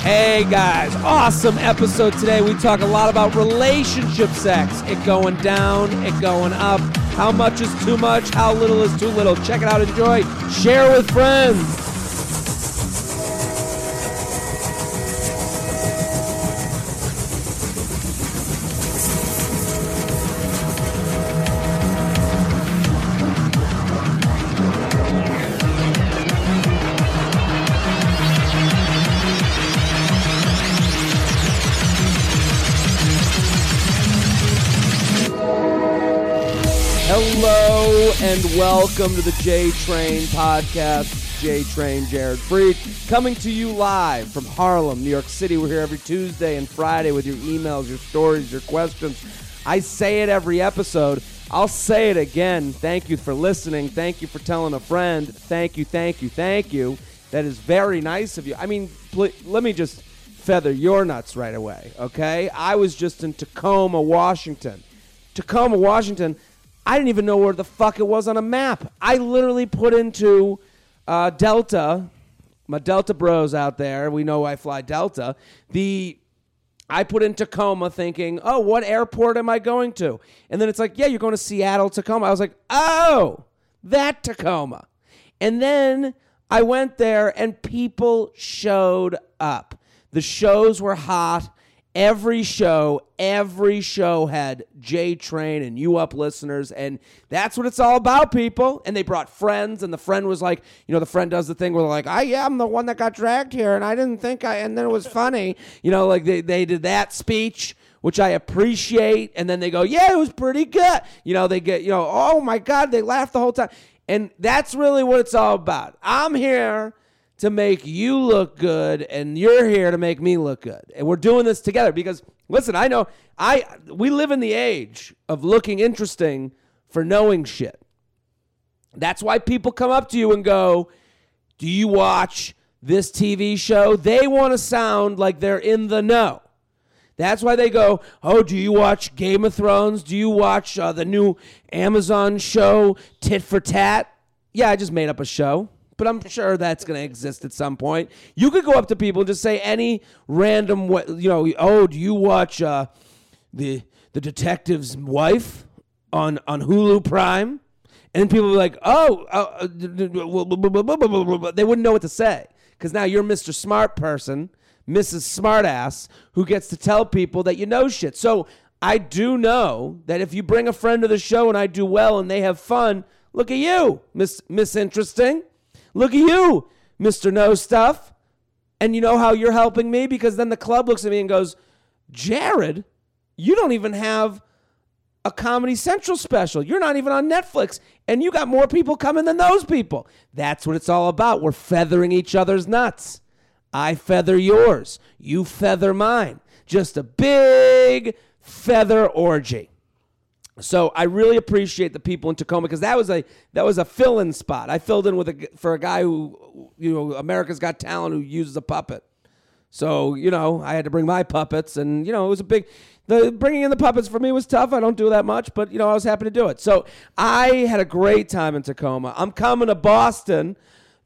Hey guys, awesome episode today. We talk a lot about relationship sex. It going down, it going up. How much is too much? How little is too little? Check it out, enjoy, share with friends. And welcome to the J Train podcast. J Train, Jared Freid, coming to you live from Harlem, New York City. We're here every Tuesday and Friday with your emails, your stories, your questions. I say it every episode. I'll say it again. Thank you for listening. Thank you for telling a friend. Thank you, thank you, thank you. That is very nice of you. I mean, pl- let me just feather your nuts right away, okay? I was just in Tacoma, Washington. Tacoma, Washington. I didn't even know where the fuck it was on a map. I literally put into uh, Delta, my Delta bros out there. We know I fly Delta. The I put in Tacoma thinking, oh, what airport am I going to? And then it's like, yeah, you're going to Seattle, Tacoma. I was like, oh, that Tacoma. And then I went there and people showed up. The shows were hot. Every show, every show had J Train and you up listeners, and that's what it's all about, people. And they brought friends, and the friend was like, you know, the friend does the thing where they're like, I am the one that got dragged here, and I didn't think I, and then it was funny, you know, like they, they did that speech which I appreciate. And then they go, yeah, it was pretty good. You know, they get, you know, oh my God, they laugh the whole time. And that's really what it's all about. I'm here to make you look good, and you're here to make me look good. And we're doing this together because, listen, I know I we live in the age of looking interesting for knowing shit. That's why people come up to you and go, Do you watch this TV show? They want to sound like they're in the know. That's why they go, Oh, do you watch Game of Thrones? Do you watch uh, the new Amazon show, Tit for Tat? Yeah, I just made up a show, but I'm sure that's going to exist at some point. You could go up to people and just say any random, you know, oh, do you watch uh, the the detective's wife on on Hulu Prime? And people be like, oh, they wouldn't know what to say because now you're Mr. Smart person, Mrs. Smartass, who gets to tell people that you know shit. So I do know that if you bring a friend to the show and I do well and they have fun, look at you, Miss Miss Interesting. Look at you, Mr. Know Stuff. And you know how you're helping me because then the club looks at me and goes, Jared, you don't even have a Comedy Central special. You're not even on Netflix, and you got more people coming than those people. That's what it's all about. We're feathering each other's nuts. I feather yours, you feather mine. Just a big feather orgy. So I really appreciate the people in Tacoma because that was a that was a fill-in spot. I filled in with a for a guy who you know America's Got Talent who uses a puppet. So you know I had to bring my puppets, and you know it was a big. The bringing in the puppets for me was tough. I don't do that much, but you know I was happy to do it. So I had a great time in Tacoma. I'm coming to Boston.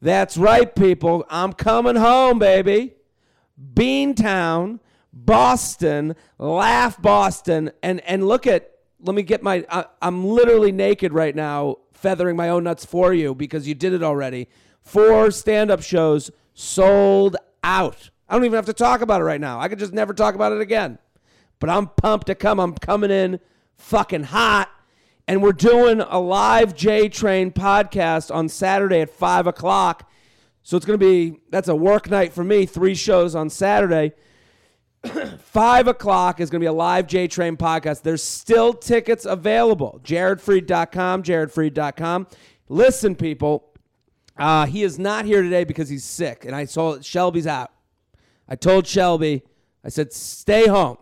That's right, people. I'm coming home, baby. Beantown, Boston, laugh Boston, and and look at. Let me get my. I, I'm literally naked right now, feathering my own nuts for you because you did it already. Four stand-up shows sold out. I don't even have to talk about it right now. I could just never talk about it again. But I'm pumped to come. I'm coming in fucking hot. And we're doing a live J Train podcast on Saturday at five o'clock. So it's going to be, that's a work night for me. Three shows on Saturday. Five o'clock is going to be a live J Train podcast. There's still tickets available. JaredFreid.com, JaredFreid.com. Listen, people, uh, he is not here today because he's sick. And I saw Shelby's out. I told Shelby, I said, stay home.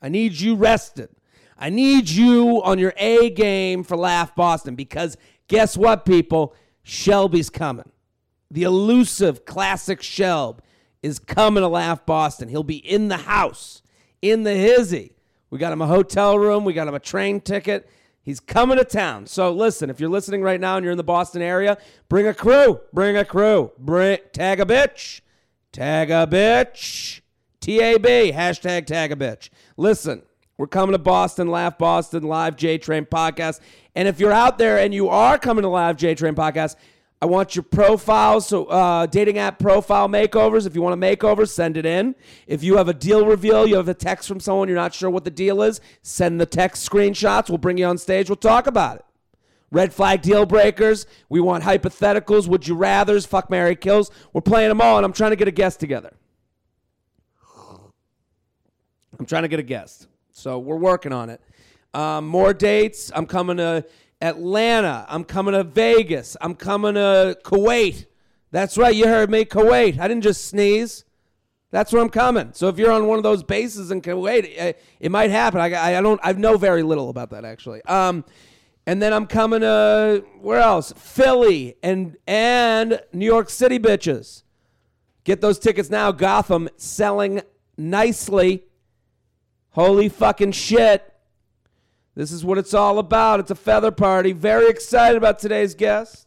I need you rested. I need you on your A game for Laugh Boston because guess what, people? Shelby's coming. The elusive classic Shelb is coming to Laugh Boston. He'll be in the house, in the hizzy. We got him a hotel room, we got him a train ticket. He's coming to town. So listen, if you're listening right now and you're in the Boston area, bring a crew. Bring a crew. Bring tag a bitch. Tag a bitch. T A B, hashtag tag a bitch. Listen, we're coming to Boston, Laugh Boston, live J Train podcast. And if you're out there and you are coming to live J Train podcast, I want your profiles, so uh, dating app profile makeovers. If you want a makeover, send it in. If you have a deal reveal, you have a text from someone, you're not sure what the deal is, send the text screenshots. We'll bring you on stage. We'll talk about it. Red flag deal breakers. We want hypotheticals. Would you rather's? Fuck Mary kills. We're playing them all, and I'm trying to get a guest together. I'm trying to get a guest. So we're working on it. Um, more dates. I'm coming to Atlanta. I'm coming to Vegas. I'm coming to Kuwait. That's right. You heard me. Kuwait. I didn't just sneeze. That's where I'm coming. So if you're on one of those bases in Kuwait, it, might happen. I, I don't. I know very little about that actually. Um, and then I'm coming to where else? Philly and and New York City bitches. Get those tickets now. Gotham selling nicely. Holy fucking shit. This is what it's all about. It's a feather party. Very excited about today's guest.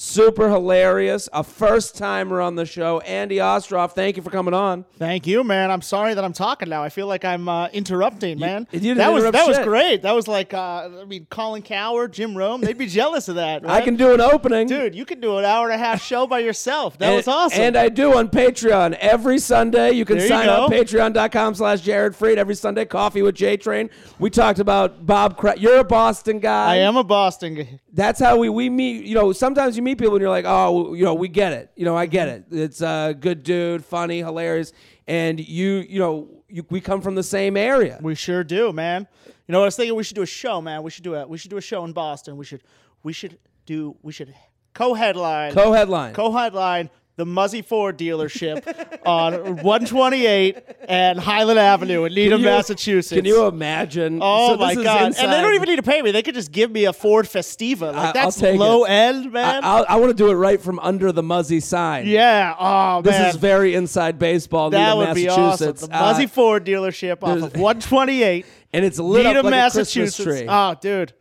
Super hilarious. A first timer on the show. Andy Ostroff, thank you for coming on. Thank you, man. I'm sorry that I'm talking now. I feel like I'm uh, interrupting, man. you that was that was great. That was like, uh, I mean, Colin Cowherd, Jim Rome. They'd be jealous of that. I can do an opening. dude. You could do an hour and a half show by yourself. That and, was awesome. And I do on Patreon every Sunday. You can There you sign up patreon.com slash Jared Freid every Sunday. Coffee with J Train. We talked about Bob. Cra- You're a Boston guy. I am a Boston. That's how we we meet. You know, sometimes you meet people and you're like, oh, you know, we get it. You know, I get it. It's a good dude, funny, hilarious, and you, you know, you, we come from the same area. We sure do, man. You know, what I was thinking we should do a show, man. We should do a we should do a show in Boston. We should we should do we should co-headline Co-headline. co-headline the Muzi Ford dealership on 128 and Highland Avenue in Needham, Can you- Massachusetts. Can you imagine? Oh So this my is god! And they don't even need to pay me. They could just give me a Ford Festiva. Like I- I'll that's take low it. end, man. I, I, want to do it right from under the Muzi sign. yeah. Oh man. This man. is very inside baseball. that Needham, would be awesome. Massachusetts. The Muzi Uh, Ford dealership off of 128, and it's lit Needham, up like a Massachusetts. Christmas tree. Oh, dude,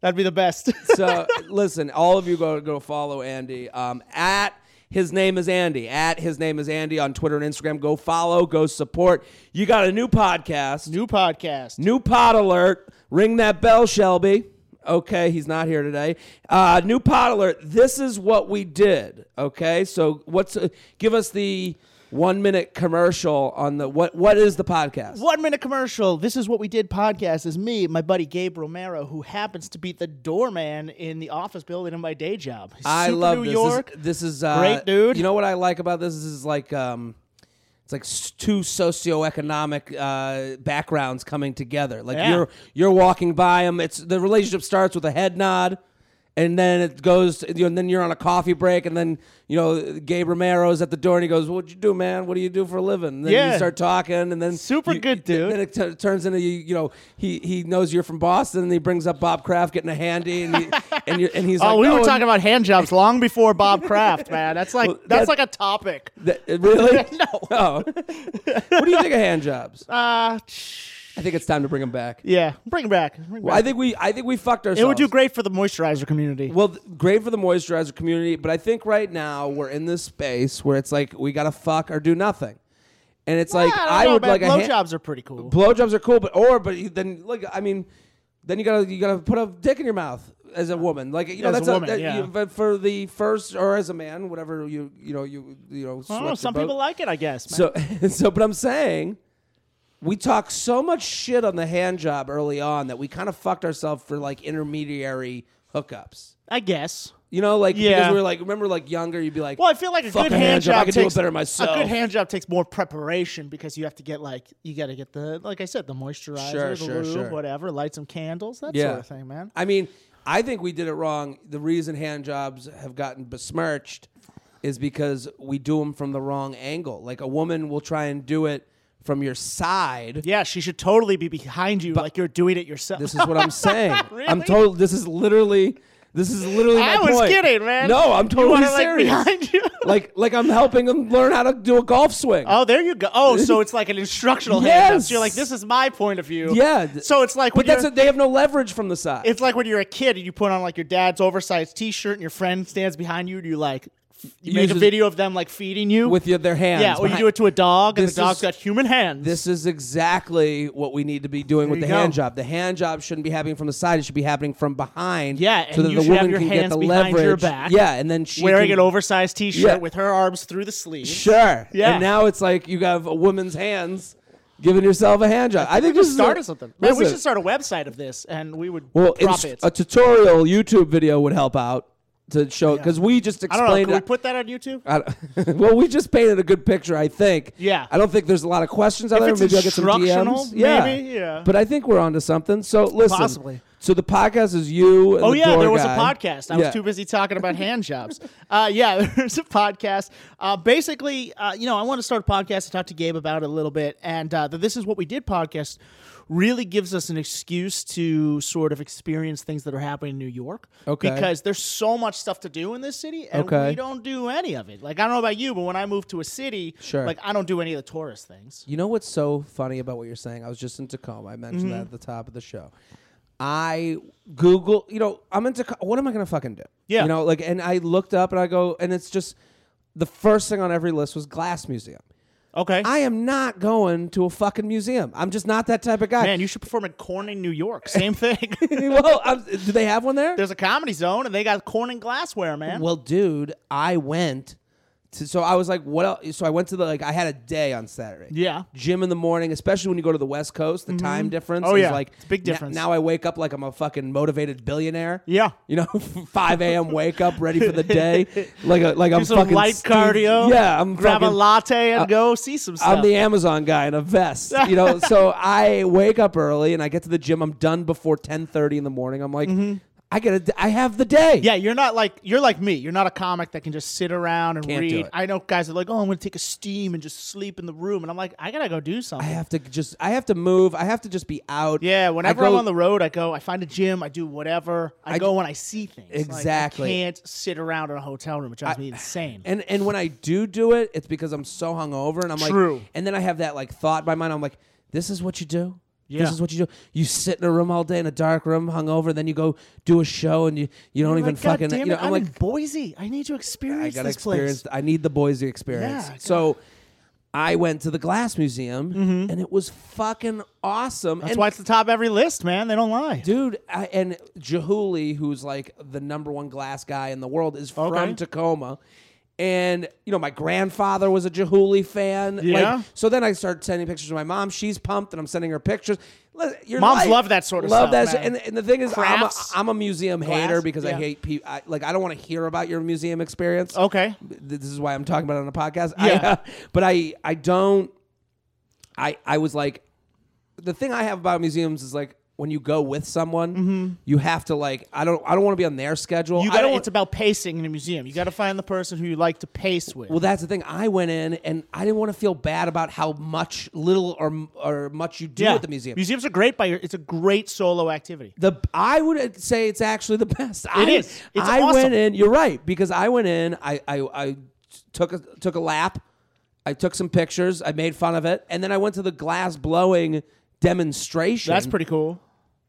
that'd be the best. so listen, all of you go go follow Andy um, at his name is Andy at his name is Andy on Twitter and Instagram. Go follow, go support. You got a new podcast, new, podcast. new pod alert. Ring that bell, Shelby. Okay, he's not here today. Uh, new pod alert. This is what we did. Okay, so what's uh, give us the one minute commercial on the what what is the podcast? One minute commercial. This is what we did. Podcast is me, my buddy Gabe Romero, who happens to be the doorman in the office building in my day job. I love New this. York. This, this is uh, Great dude. You know what I like about this? This is like um, it's like two socioeconomic uh, backgrounds coming together. Like Yeah. you're you're walking by them. It's the relationship starts with a head nod. And then it goes, you know, and then you're on a coffee break, and then you know Gabe Romero's at the door, and he goes, "What'd you do, man? What do you do for a living?" And then you start talking, and then Super you- good dude. Then it t- turns into you, you know, he he knows you're from Boston, and he brings up Bob Kraft getting a handy, and he, and, you and he's Oh, like, we "Oh, were talking about hand jobs long before Bob Kraft, man. That's like Well, that's that- like a topic. That, really? No. Oh. what do you think of hand jobs? Uh, I think it's time to bring them back. yeah, bring them back. Bring Well, back. I think we I think we fucked ourselves. it would do great for the moisturizer community. Well, th- great for the moisturizer community, but I think right now we're in this space where it's like we gotta fuck or do nothing, and it's like I, don't know, would man. like a hand- blowjobs are pretty cool. blowjobs are cool, but or but you- then like I mean, then you gotta you gotta put a dick in your mouth as a woman, like you know As a that's woman, that- yeah. you- but for the first or as a man, whatever you you know you you know. I don't sweat your some boat. people like it, I guess. Man. So, so, but I'm saying, we talk so much shit on the hand job early on that we kind of fucked ourselves for like intermediary hookups. I guess. You know, like Yeah. because we were like, remember, like younger, you'd be like, Well, I feel like a Fuck good a hand, hand job. job I could do it takes better myself. A good hand job takes more preparation because you have to get like you got to get the like I said the moisturizer, Sure, the sure, lube, sure. whatever, light some candles, that Yeah. sort of thing, man. I mean, I think we did it wrong. The reason hand jobs have gotten besmirched is because we do them from the wrong angle. Like a woman will try and do it from your side. Yeah, she should totally be behind you like you're doing it yourself. This is what I'm saying. really? I'm told. This is literally. This is literally my I was point. kidding, man. No, I'm you totally want it, like behind you. like like I'm helping them learn how to do a golf swing. Oh, there you go. Oh, so it's like an instructional hand. Yes. So you're like, this is my point of view. Yeah. So it's like when but that's a, they have no leverage from the side. it's like when you're a kid and you put on like your dad's oversized T-shirt and your friend stands behind you and you like You make a uses- video of them like feeding you with your, their hands. Yeah, or you behind- do it to a dog, and This the dog's is- got human hands. This is exactly what we need to be doing with you the hand go. job. The hand job shouldn't be happening from the side; it should be happening from behind. Yeah, so and that you the should woman have your can get hands the behind leverage. your back, Yeah, and then she wearing can, an oversized T-shirt Yeah. with her arms through the sleeves. Sure. Yeah. And now it's like you have a woman's hands giving yourself a hand job. I, think we this is a- started something. Man, we listen, should start a website of this, and we would Well, drop ins- it. a tutorial YouTube video would help out to show because we just I don't know. explained. Can we put that on YouTube? I well, we just painted a good picture, I think. Yeah. I don't think there's a lot of questions out If there. maybe I'll get some DMs. Yeah. maybe, yeah. But I think we're onto something. So listen. Possibly. So the podcast is you. And Oh the yeah, there was guy. a podcast. I Yeah. was too busy talking about hand jobs. Uh, yeah, there's a podcast. Uh, basically, uh, you know, I want to start a podcast to talk to Gabe about it a little bit, and uh, the This Is What We Did podcast really gives us an excuse to sort of experience things that are happening in New York. Okay. Because there's so much stuff to do in this city, and Okay. we don't do any of it. Like I don't know about you, but when I move to a city, Sure. like I don't do any of the tourist things. You know what's so funny about what you're saying? I was just in Tacoma. I mentioned Mm-hmm. that at the top of the show. I Google, you know, I'm in Tacoma. What am I going to fucking do? Yeah. You know, like, and I looked up and I go, and it's just the first thing on every list was Glass Museum. Okay. I am not going to a fucking museum. I'm just not that type of guy. Man, you should perform at Corning, New York. Same thing. well, I'm, do they have one there? There's a comedy zone, and they got Corning glassware, man. Well, dude, I went to, so I was like, what else? So I went to the, like, I had a day on Saturday. yeah. Gym in the morning, especially when you go to the West Coast, the time mm-hmm. difference Oh, is yeah. like It's a big difference. now I wake up like I'm a fucking motivated billionaire. Yeah. You know, 5 a.m. wake up, ready for the day, like a like I'm some fucking light Steve- cardio. Yeah, I'm grab fucking, a latte and go see some stuff. I'm the Amazon guy in a vest, you know. so I wake up early and I get to the gym. I'm done before 10:30 in the morning. I'm like, mm-hmm. I get I have the day. Yeah, you're not like you're like me. You're not a comic that can just sit around and Can't do read. it. I know guys are like, "Oh, I'm going to take a steam and just sleep in the room," and I'm like, "I gotta go do something. I have to just, I have to move. I have to just be out. yeah, whenever I I'm go- on the road, I go. I find a gym. I do whatever. I, I go when I see things. Like, Exactly. I can't sit around in a hotel room. It drives me insane. And and when I do do it, it's because I'm so hungover, and I'm True. like, and then I have that like thought by mind. I'm like, this is what you do. Yeah. This is what you do. You sit in a room all day in a dark room, hungover, then you go do a show, and you you don't You're even like, "God fucking. you know, I'm, I'm like, in Boise. I need to experience. I gotta this experience. place. I need the Boise experience. Yeah, so. I went to the Glass Museum and it was fucking awesome. Mm-hmm. That's and why it's the top of every list, man. They don't lie. Dude, I, and Chihuly, who's like the number one glass guy in the world, is Okay. from Tacoma. And you know, my grandfather was a Chihuly fan. Yeah. Like, so then I started sending pictures to my mom. She's pumped, and I'm sending her pictures. Your Moms life- love that sort of love stuff, that. man. And, and the thing is, I'm a, Crafts, I'm a museum glass, hater because I hate people. I, like, I don't want to hear about your museum experience. Okay. This is why I'm talking about it on a podcast. Yeah. I, but I, I don't. I, I was like, the thing I have about museums is like when you go with someone, you have to like. I don't. I don't want to be on their schedule. Mm-hmm. You I got don't. it's about pacing in a museum. You got to find the person who you like to pace with. well, that's the thing. I went in and I didn't want to feel bad about how much little or or much you do yeah. at the museum. Museums are great by your it's a great solo activity. The I would say it's actually the best. It I, is. It's I awesome. went in. You're right because I went in. I I, I took a took a lap. I took some pictures. I made fun of it, and then I went to the glass blowing demonstration. That's pretty cool.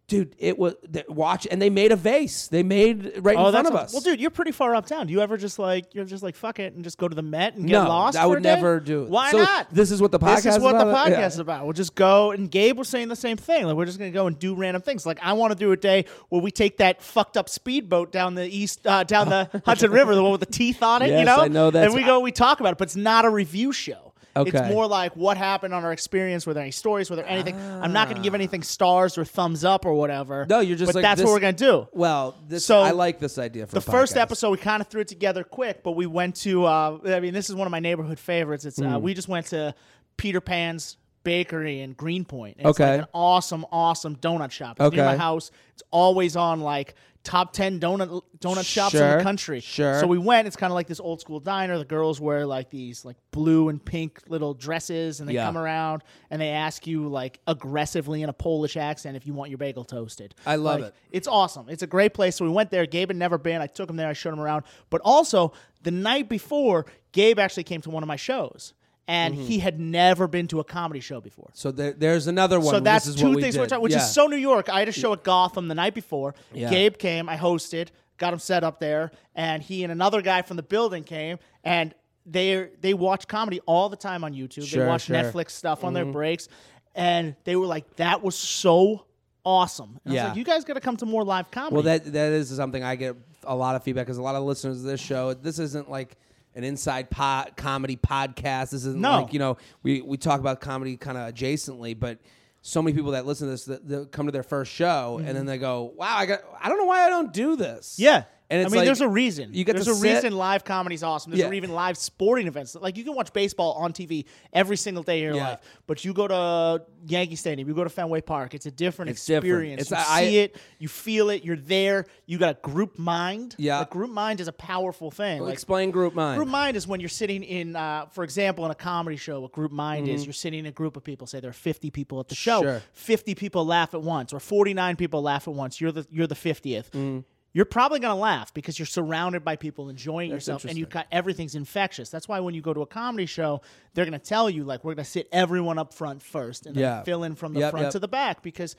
dude. It was th- watch, and they made a vase. They made right Oh, in front of us. Well, dude, you're pretty far uptown. Do you ever just like you're just like fuck it and just go to the Met and get no, lost? I for would a day? never do. it. Why So not? This is what the podcast. This is what the about? podcast Yeah. is about. We'll just go, and Gabe was saying the same thing. Like we're just gonna go and do random things. Like I want to do a day where we take that fucked up speedboat down the east, uh, down the Hudson River, the one with the teeth on it. you Yes, know, I know that's- And we go, we talk about it, but it's not a review show. It's more like what happened on our experience. Were there any stories? Were there anything? I'm not going to give anything stars or thumbs up or whatever. No, you're just But like, that's this- what we're going to do. Well, this So, I like this idea for The first episode, we kind of threw it together quick, but we went to. Uh, I mean, this is one of my neighborhood favorites. It's Hmm. uh, we just went to Peter Pan's Bakery in Greenpoint. And It's Okay. like an awesome, awesome donut shop. It's near my house. It's always on like top ten donut donut shops in Sure, the country. sure. So we went. It's kind of like this old school diner. The girls wear like these like blue and pink little dresses, and they Yeah. come around and they ask you like aggressively in a Polish accent if you want your bagel toasted. I love Like, it. it's awesome. It's a great place. So we went there. Gabe had never been. I took him there. I showed him around. But also, the night before, Gabe actually came to one of my shows. And Mm-hmm. he had never been to a comedy show before. So there, there's another one. So This that's is two what things, talking, which Yeah. is so New York. I had a show at Gotham the night before. Yeah. Gabe came. I hosted. got him set up there, and he and another guy from the building came and. They they watch comedy all the time on YouTube. Sure, they watch sure. Netflix stuff on their breaks, and they were like, "That was so awesome." And I Yeah. was like, "You guys got to come to more live comedy." Well, that that is something I get a lot of feedback because a lot of listeners of this show. This isn't like an inside pod, comedy podcast. This isn't No. like you know we we talk about comedy kind of adjacently, but so many people that listen to this that, that come to their first show and then they go, "Wow, I got I don't know why I don't do this." Mm-hmm. Yeah. And I mean, like, there's a reason. You get there's a sit- reason live comedy's awesome. There's Yeah. even live sporting events. Like you can watch baseball on TV every single day of your Yeah. life, but you go to Yankee Stadium, you go to Fenway Park. It's a different It's different. experience. It's- you I- see it, you feel it, you're there. You got a group mind. Yeah. a group mind is a powerful thing. Like, Explain group mind. Group mind is when you're sitting in, uh, for example, in a comedy show. What group mind Mm-hmm. is, you're sitting in a group of people. Say there are 50 people at the show. Sure. 50 people laugh at once, or 49 people laugh at once. You're the you're the 50th. Mm. You're probably gonna laugh because you're surrounded by people enjoying yourself, and you got everything's infectious. That's why when you go to a comedy show, they're gonna tell you like we're gonna sit everyone up front first, and then Yeah. fill in from the Yep, front yep. to the back because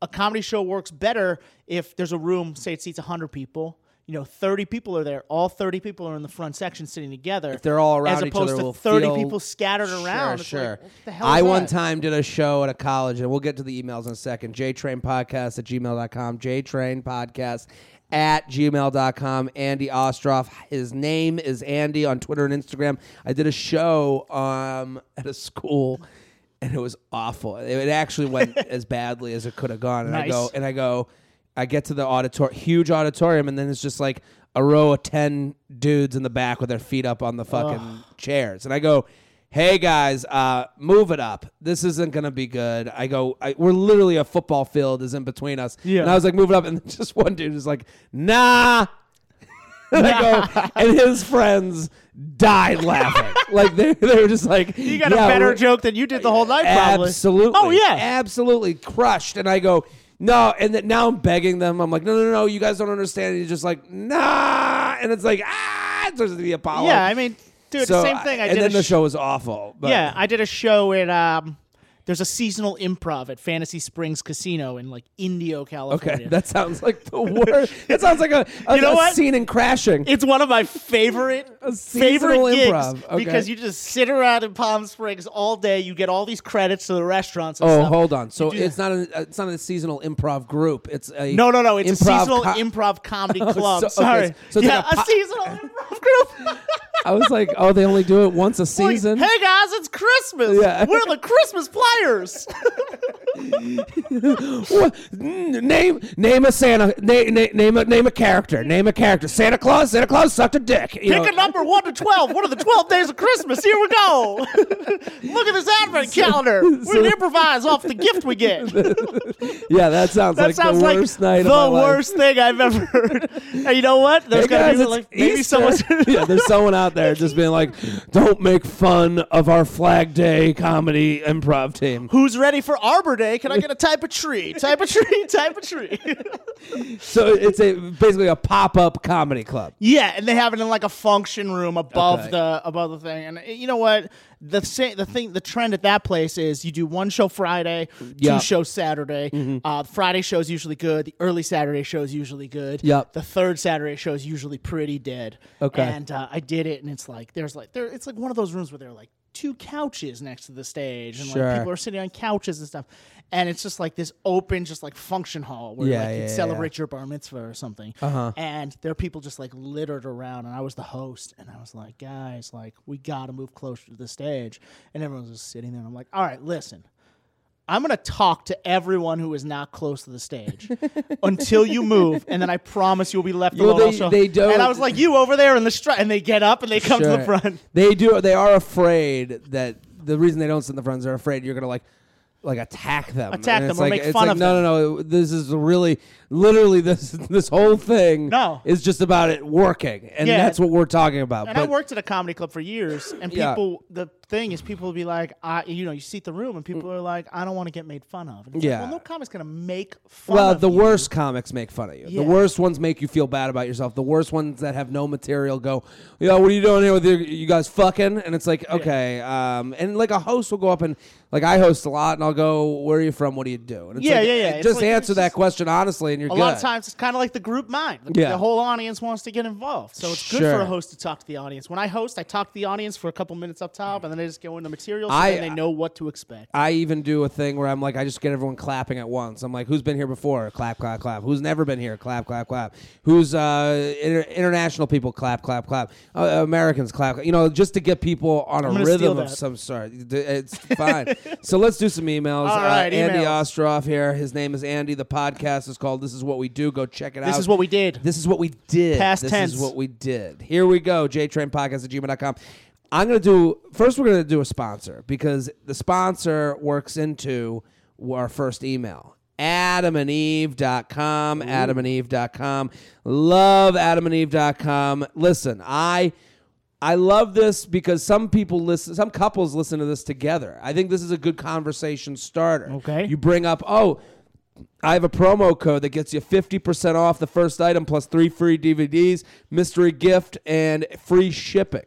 a comedy show works better if there's a room, say it seats 100 people. You know, 30 people are there. All 30 people are in the front section sitting together. If they're all around as opposed other, to we'll 30 feel- people scattered around. Sure, It's sure. like, what the hell I one that? time did a show at a college, and we'll get to the emails in a second. JTrainPodcast at gmail.com. JTrainPodcast at gmail.com. Andy Ostroff. His name is Andy on Twitter and Instagram. I did a show um, at a school, and it was awful. It actually went as badly as it could have gone. And I go, and I go, I get to the auditorium, huge auditorium, and then it's just like a row of ten dudes in the back with their feet up on the fucking chairs, and I go, "Hey guys, uh, move it up. This isn't gonna be good." I go, I, "We're literally a football field is in between us," Yeah. and I was like, "Move it up," and just one dude is like, "Nah." and I go, and his friends died laughing. like they, they were just like, You got "Yeah, a better joke than you did the whole night, probably. Absolutely. Oh, yeah. Absolutely crushed. And I go, no. And then now I'm begging them. I'm like, no, no, no. You guys don't understand. And he's just like, nah. And it's like, ah. It turns into the Apollo. Yeah, I mean, dude, So the same thing. I and did then the sh- show was awful. But Yeah, I did a show at um there's a seasonal improv at Fantasy Springs Casino in like Indio, California. Okay, that sounds like the worst. that sounds like a, a, You know a what? scene in Crashing. it's one of my favorite favorite improv, okay. because you just sit around in Palm Springs all day. You get all these credits to the restaurants. And Oh, stuff. hold on. So it's not a it's not a seasonal improv group. It's a No, no, no! It's a seasonal co- improv comedy club. so- okay, Sorry, so it's yeah, like a a, seasonal improv group. I was like, oh, they only do it once a Like, season. hey guys, it's Christmas. Yeah. We're the Christmas players. Name name a Santa. Name name a name a character. Name a character. Santa Claus. Santa Claus sucked a dick. You Pick know, a number one to twelve. What are the twelve days of Christmas? Here we go. Look at this advent calendar. We're gonna improvise off the gift we get. Yeah, that sounds That like sounds the like worst night the of my life. worst thing I've ever heard. and you know what? There's Hey guys, be like maybe Easter. someone's yeah, there's someone out there just being like, "Don't make fun of our Flag Day comedy improv team." Who's ready for Arbor Day? Can I get a type of tree? Type of tree, type of tree. So it's a basically a pop up comedy club. yeah, and they have it in like a function room above Okay. the above the thing. And uh, you know what? The sa- the thing the trend at that place is you do one show Friday. Mm-hmm. two shows Saturday. Uh, Friday show is usually good. The early Saturday show is usually good. Yep. The third Saturday show is usually pretty dead. Okay. And uh, I did it, and it's like there's like there it's like one of those rooms where there are like two couches next to the stage, and Sure. like people are sitting on couches and stuff. And it's just like this open, just like function hall where Yeah, like you'd yeah. celebrate your bar mitzvah or something. Uh-huh. And there are people just like littered around, and I was the host, and I was like, guys, like we got to move closer to the stage, and everyone was just sitting there. And I'm like, all right, listen. I'm gonna talk to everyone who is not close to the stage until you move, and then I promise you'll be left Well, alone. they- also. they don't- And I was like, "You over there in the strut," and they get up and they come to the front. They do. They are afraid that the reason they don't sit in the front is they're afraid you're gonna like. Like attack them, Attack them or like, make it's fun like, of no, no, no. This is really, literally, this this whole thing No. is just about it working, and Yeah. that's what we're talking about. And I But worked at a comedy club for years, and Yeah. people. The thing is, people will be like, I, you know, you seat the room, and people are like, I don't want to get made fun of. And it's like, Yeah. well, no comic's gonna make fun. Of you. Well, the you. worst comics make fun of you. Yeah. The worst ones make you feel bad about yourself. The worst ones that have no material go, "Yeah, what are you doing here with your, you guys fucking?" And it's like, okay, um, and like a host will go up and like I host a lot, and I'll go, "Where are you from? What do you do?" And it's Yeah, like, yeah, yeah. It's Just like- answer that just- question honestly, and you're A good. lot of times it's kind of like the group mind. The, Yeah. the whole audience wants to get involved. So it's good Sure. for a host to talk to the audience. When I host, I talk to the audience for a couple minutes up top, and then I just go into material so I- then they know what to expect. I even do a thing where I'm like, I just get everyone clapping at once. I'm like, who's been here before? Clap, clap, clap. Who's never been here? Clap, clap, clap. Who's uh, inter- international people? Clap, clap, clap. Uh, Americans clap. You know, just to get people on a rhythm of some sort. It's fine. so let's do some emails. All right, uh, Andy emails. Ostroff here. His name is Andy. The podcast is called "This Is What We Do." Go check it out. This is what we did. This is what we did. Past this tense. is what we did. Here we go. JTrain Podcast at gmail.com. I'm going to do, first, we're going to do a sponsor because the sponsor works into our first email. AdamandEve.com. AdamandEve.com. Love AdamandEve.com. Listen, I. I love this because some people listen, some couples listen to this together. I think this is a good conversation starter. Okay. You bring up, oh, I have a promo code that gets you 50% off the first item plus three free DVDs, mystery gift, and free shipping.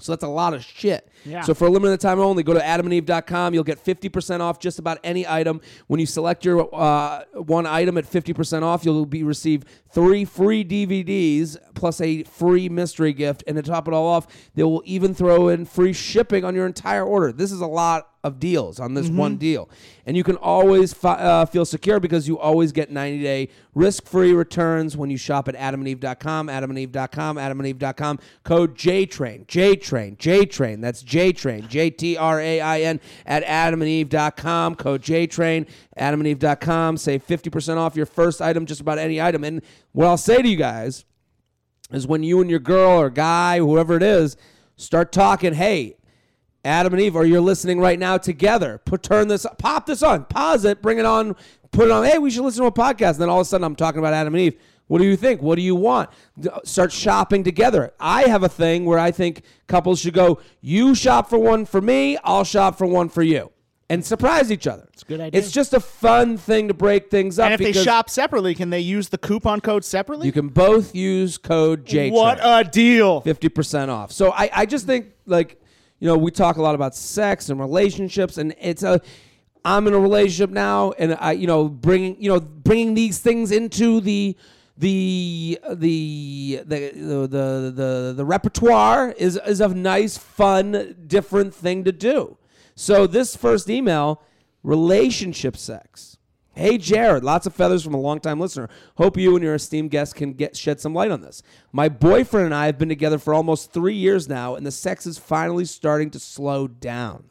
So that's a lot of shit. Yeah. So for a limited time only, go to adamandeve.com. You'll get 50% off just about any item. When you select your uh, one item at 50% off, you'll be receive three free DVDs plus a free mystery gift. And to top it all off, they will even throw in free shipping on your entire order. This is a lot of deals on this one deal. And you can always fi- uh, feel secure because you always get 90 day risk free returns when you shop at adamandeve.com, adamandeve.com, adamandeve.com. Code JTRAIN, JTRAIN, JTRAIN. That's JTRAIN, J T R A I N at adamandeve.com. Code JTRAIN, adamandeve.com. Save 50% off your first item, just about any item. And what I'll say to you guys is when you and your girl or guy, whoever it is, start talking, hey, Adam and Eve, or you're listening right now together. Put turn this, pop this on, pause it, bring it on, put it on. Hey, we should listen to a podcast. And then all of a sudden, I'm talking about Adam and Eve. What do you think? What do you want? Start shopping together. I have a thing where I think couples should go. You shop for one for me. I'll shop for one for you, and surprise each other. It's a good idea. It's just a fun thing to break things up. And if they shop separately, can they use the coupon code separately? you can both use code J. what a deal! fifty percent off. So I, I just think like you know we talk a lot about sex and relationships, and it's a I'm in a relationship now, and I you know bringing you know bringing these things into the the the the the the, the, repertoire is is a nice, fun, different thing to do. So this first email, relationship sex. Hey Jared, lots of feathers from a longtime listener. Hope you and your esteemed guest can get shed some light on this. My boyfriend and I have been together for almost three years now, and the sex is finally starting to slow down.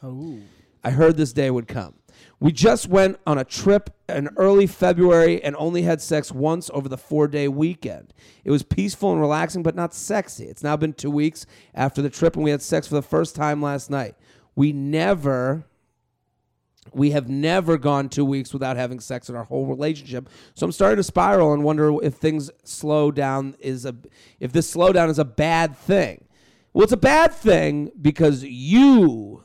I heard this day would come. We just went on a trip in early February and only had sex once over the four day weekend. It was peaceful and relaxing, but not sexy. It's now been two weeks after the trip, and we had sex for the first time last night. We never we have never gone two weeks without having sex in our whole relationship. So I'm starting to spiral and wonder if things slow down is a if this slowdown is a bad thing. Well, it's a bad thing because you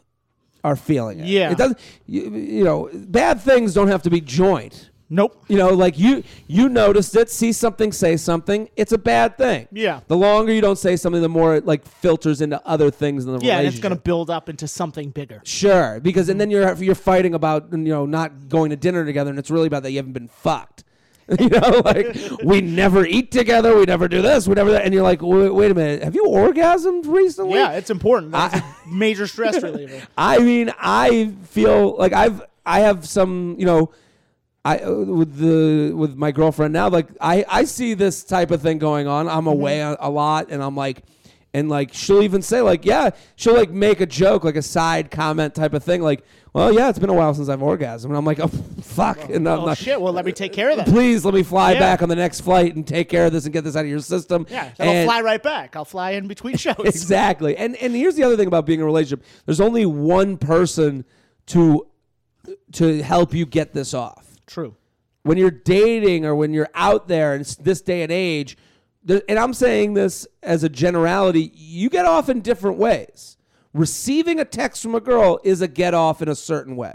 are feeling it. Yeah. it doesn't. You, you know, bad things don't have to be joint. Nope. You know, like you you noticed it, see something, say something. It's a bad thing. Yeah. The longer you don't say something, the more it like filters into other things in the relationship. Yeah, it's going to build up into something bigger. Sure, because and then you're you're fighting about you know not going to dinner together, and it's really about that you haven't been fucked. you know, like we never eat together, we never do this, we never that, and you're like, wait, wait a minute, have you orgasmed recently? Yeah, it's important. That's a major stress reliever. I mean, I feel like I've I have some you know. I uh, with the with my girlfriend now, like I I see this type of thing going on. I'm away a, a lot, and I'm like, and like she'll even say like, yeah, she'll like make a joke, like a side comment type of thing, like, well, yeah, it's been a while since I've orgasmed, and I'm like, oh fuck, and I'm Oh not- shit! Well, let me take care of that. Please let me fly Yeah. back on the next flight and take care of this and get this out of your system. Yeah, and I'll And- fly right back. I'll fly in between shows. Exactly. And and here's the other thing about being in a relationship. There's only one person to to help you get this off. True. When you're dating or when you're out there in this day and age, and I'm saying this as a generality, you get off in different ways. Receiving a text from a girl is a get off in a certain way.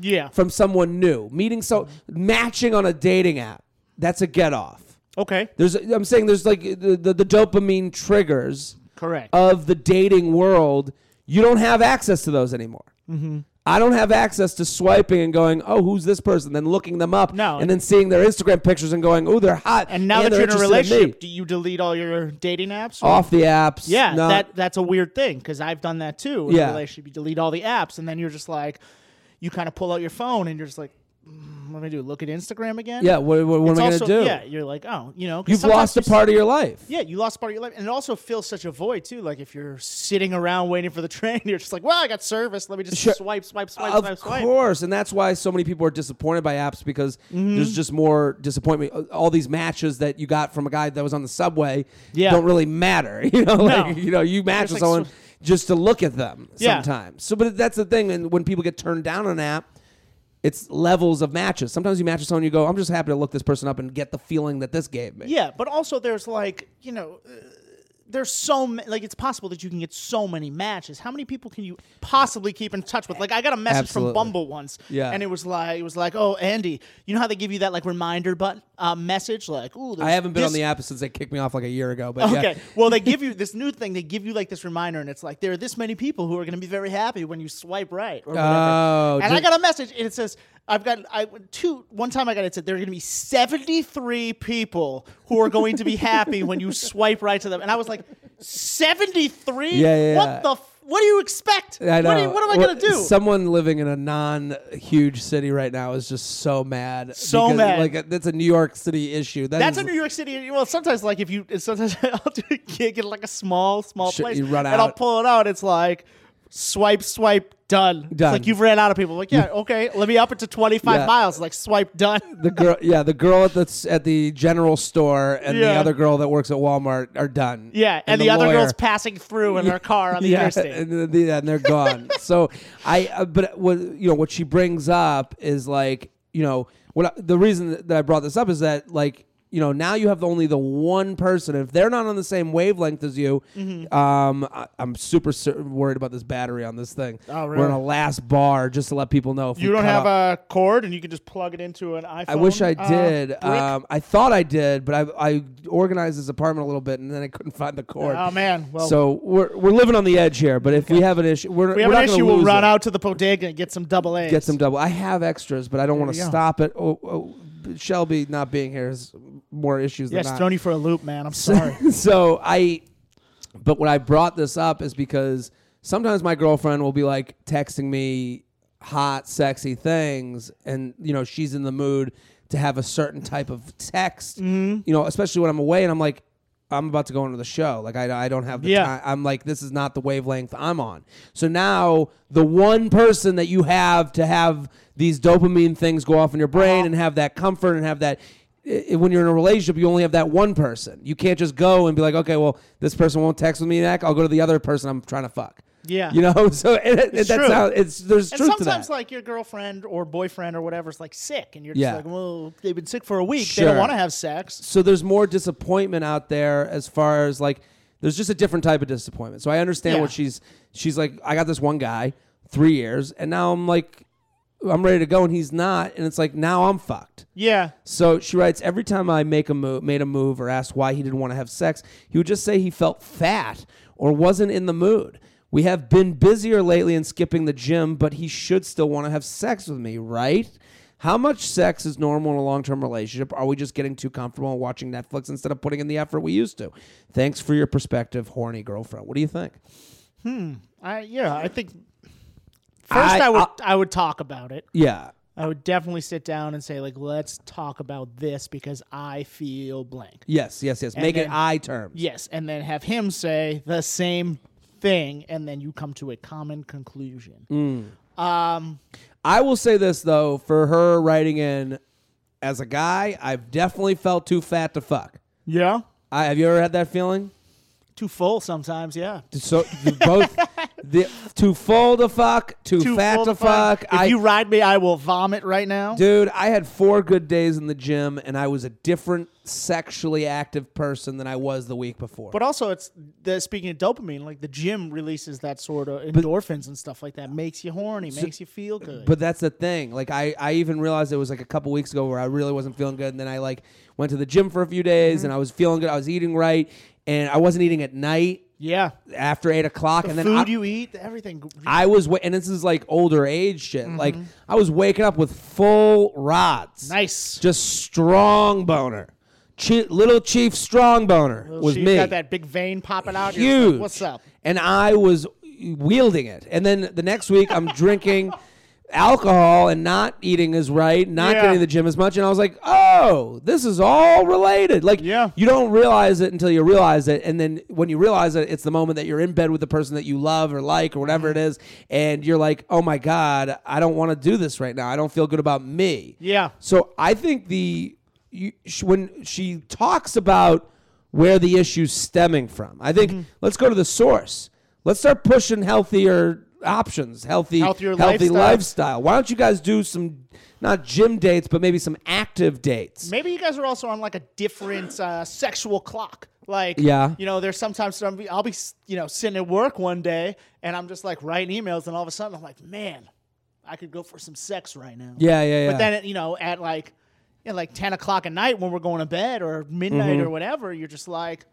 Yeah. From someone new, meeting so matching on a dating app, that's a get off. Okay. There's I'm saying there's like the, the, the dopamine triggers Correct. of the dating world, you don't have access to those anymore. Mm-hmm. I don't have access to swiping and going, oh, who's this person? Then looking them up, No. and then seeing their Instagram pictures and going, oh, they're hot. And now that they're you're in a interested me." relationship, do you delete all your dating apps? or- off the apps, Yeah, not- that that's a weird thing because I've done that too. In Yeah. a relationship, you delete all the apps, and then you're just like, you kind of pull out your phone, and you're just like, what do I gonna do? Look at Instagram again? yeah. What, what, what am I gonna do? Yeah, you're like, oh, you know, You've lost a part of your life. Yeah, you lost part of your life, and it also fills such a void too. Like if you're sitting around waiting for the train, you're just like, well, I got service. Let me just Sure. swipe, swipe, swipe, of swipe, swipe. Of course, and that's why so many people are disappointed by apps because Mm-hmm. there's just more disappointment. All these matches that you got from a guy that was on the subway Yeah. don't really matter. You know, like, No. you know, you match with like someone just to look at them Yeah. sometimes. So, but that's the thing, and when people get turned down on an app. It's levels of matches. Sometimes you match with someone, you go, "I'm just happy to look this person up and get the feeling that this gave me." Yeah, but also there's like you know. There's so ma- like it's possible that you can get so many matches. How many people can you possibly keep in touch with? Like I got a message Absolutely. from Bumble once, Yeah. and it was like it was like, oh Andy, you know how they give you that like reminder button uh, message, like, ooh, I haven't been on the app since they kicked me off like a year ago. But yeah. Okay. Well, they give you this new thing. They give you like this reminder, and it's like there are this many people who are going to be very happy when you swipe right or whatever. Oh, and I got a message, and it says I've got I two. One time I got it said there are going to be seventy three people who are going to be happy when you swipe right to them, and I was like seventy three. Yeah, yeah, yeah. What the? F- what do you expect? I know. What, you- what am I Well, going to do? Someone living in a non-huge city right now is just so mad. So mad. Like that's a New York City issue. That That's is- a New York City. Well, sometimes like if you sometimes I'll do a gig in like a small small place, you run out. and I'll pull it out. It's like swipe, swipe, done. It's Done. like you've ran out of people. Like yeah, okay, let me up it to twenty five Yeah. miles. Like swipe, done. the girl. Yeah, the girl at the at the general store and the other girl that works at Walmart are done. Yeah, and, the, other lawyer- girl's passing through in her car on the yeah, interstate. and, the- yeah, and they're gone. so I, uh, but what you know, what she brings up is like, you know, what I, the reason that I brought this up is that like, you know, now you have only the one person. If they're not on the same wavelength as you, Mm-hmm. um, I, I'm super cer- worried about this battery on this thing. Oh, We're really? in a last bar just to let people know. If you don't have off- a cord, and you can just plug it into an iPhone. I wish I uh, did. brick? um, I thought I did, but I, I organized this apartment a little bit, and then I couldn't find the cord. oh man, well, so we're, we're living on the edge here. But if we have an issue, we're, we have we're an issue. We'll run it. out to the bodega and get some double A's. get some double. I have extras, but I don't want to stop it. Oh, oh, Shelby not being here is more issues Yes, than not. thrown you for a loop, man. I'm sorry. so I, but when I brought this up is because sometimes my girlfriend will be like texting me hot, sexy things, and you know she's in the mood to have a certain type of text. Mm-hmm. You know, especially when I'm away, and I'm like. I'm about to go into the show. Like I, I don't have the Yeah. time. I'm like, this is not the wavelength I'm on. So now the one person that you have to have these dopamine things go off in your brain Uh-huh. and have that comfort and have that i- when you're in a relationship, you only have that one person. You can't just go and be like, okay, well, this person won't text with me back. I'll go to the other person I'm trying to fuck. Yeah. You know, so it, it, It's that's true. how it's there's And truth to sometimes, that. like your girlfriend or boyfriend or whatever is like sick, and you're just Yeah. like, well, they've been sick for a week. They don't want to have sex. so there's more disappointment out there as far as like there's just a different type of disappointment. So I understand Yeah. what she's she's like. I got this one guy, three years, and now I'm like, I'm ready to go, and he's not, and it's like now I'm fucked. Yeah. So she writes, every time I make a move, made a move or asked why he didn't want to have sex, he would just say he felt fat or wasn't in the mood. We have been busier lately and skipping the gym, but he should still want to have sex with me, right? How much sex is normal in a long term relationship? Are we just getting too comfortable and watching Netflix instead of putting in the effort we used to? Thanks for your perspective, horny girlfriend. What do you think? Hmm. I yeah. I think first I- I, would I- I, would talk about it. Yeah. I would definitely sit down and say like, let's talk about this because I feel blank. Yes, yes, yes. And Make it then- I terms. Yes, and then have him say the same thing, and then you come to a common conclusion. Mm. Um, I will say this though, for her writing in as a guy, I've definitely felt too fat to fuck. yeah, I, have you ever had that feeling? Too full sometimes. Yeah, So both the, too full to fuck, too, too fat full to fuck. If I, you ride me, I will vomit right now. dude, I had four good days in the gym, and I was a different sexually active person than I was the week before. But also, it's the speaking of dopamine, like the gym releases that sort of endorphins and stuff like that. Makes you horny, makes you feel good. But that's the thing. Like I, I even realized it was like a couple weeks ago where I really wasn't feeling good, and then I like went to the gym for a few days, Mm-hmm. and I was feeling good. I was eating right, and I wasn't eating at night. Yeah. after eight o'clock, and then Food I, you eat, everything. I was, wa- and this is like older age shit. Mm-hmm. Like I was waking up with full rods, nice. just strong boner, Chi- little Chief Strong Boner was She me, got that big vein popping out. You're like, huge. What's up? And I was wielding it, and then the next week I'm drinking alcohol and not eating as right, not Yeah. getting to the gym as much, and I was like, oh, this is all related. Like, Yeah. you don't realize it until you realize it, and then when you realize it, it's the moment that you're in bed with the person that you love or like or whatever it is, and you're like, oh my god, I don't want to do this right now. I don't feel good about me. Yeah. So I think the you, when she talks about where the issue's stemming from, I think Mm-hmm. let's go to the source. Let's start pushing healthier options, healthy, Healthier healthy lifestyle. lifestyle. Why don't you guys do some not gym dates, but maybe some active dates? Maybe you guys are also on like a different uh, sexual clock. Like, Yeah. you know, there's sometimes some, I'll be, you know, sitting at work one day and I'm just like writing emails, and all of a sudden I'm like, man, I could go for some sex right now. Yeah, yeah, yeah. But then, you know, at like, at like 10 o'clock at night when we're going to bed or midnight Mm-hmm. or whatever, you're just like,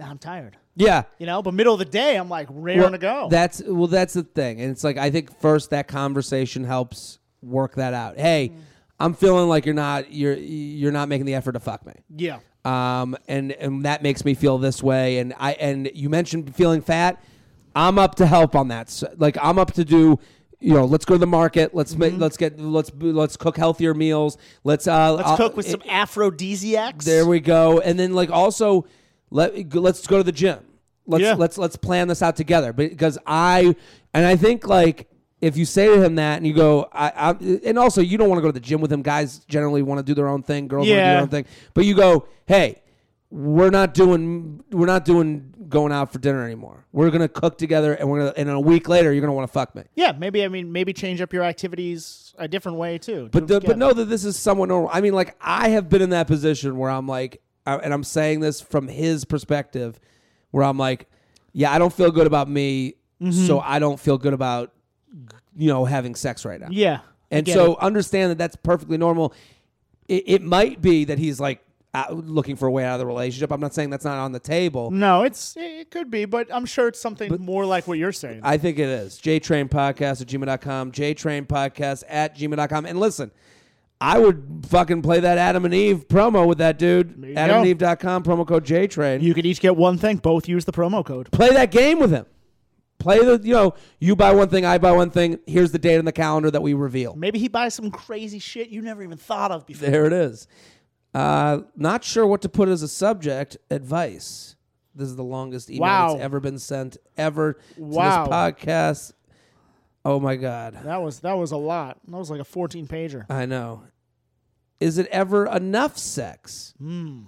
I'm tired. yeah. You know, but middle of the day, I'm like raring to go. That's well, that's the thing, and it's like I think first that conversation helps work that out. Hey, I'm feeling like you're not you're you're not making the effort to fuck me. yeah. um, and and that makes me feel this way. And I and you mentioned feeling fat. I'm up to help on that. So, like I'm up to do. You know, let's go to the market. Let's make. Let's get. Let's let's cook healthier meals. Let's uh. Let's I'll- cook with it- some aphrodisiacs. There we go. And then like also let let's go to the gym. Let's Yeah. let's let's plan this out together. Because I and I think like if you say to him that and you go, I, I and also you don't want to go to the gym with him. Guys generally want to do their own thing. Girls want to do their own thing. But you go, hey, we're not doing we're not doing going out for dinner anymore. We're gonna cook together, and we're gonna and a week later you're gonna want to fuck me. Yeah, maybe I mean maybe change up your activities a different way too. But the, but know that this is somewhat normal. I mean, like I have been in that position where I'm like, and I'm saying this from his perspective, where I'm like, yeah, I don't feel good about me, Mm-hmm. so I don't feel good about you know having sex right now. yeah, and so it. understand that that's perfectly normal. It, it might be that he's like looking for a way out of the relationship. I'm not saying that's not on the table. no, it's it could be, but I'm sure it's something more like what you're saying. I think it is. JTrain Podcast at gmail.com. JTrain Podcast at gmail.com. And listen, I would fucking play that Adam and Eve promo with that dude. AdamandEve.com, promo code JTrain. you could each get one thing. Both use the promo code. play that game with him. Play the, you know, you buy one thing, I buy one thing. Here's the date on the calendar that we reveal. Maybe he buys some crazy shit you never even thought of before. There it is. Uh, not sure what to put as a subject. Advice. This is the longest email Wow. that's ever been sent ever to Wow. this podcast. Oh my God. That was that was a lot. That was like a 14 pager. I know. Is it ever enough sex? Hmm.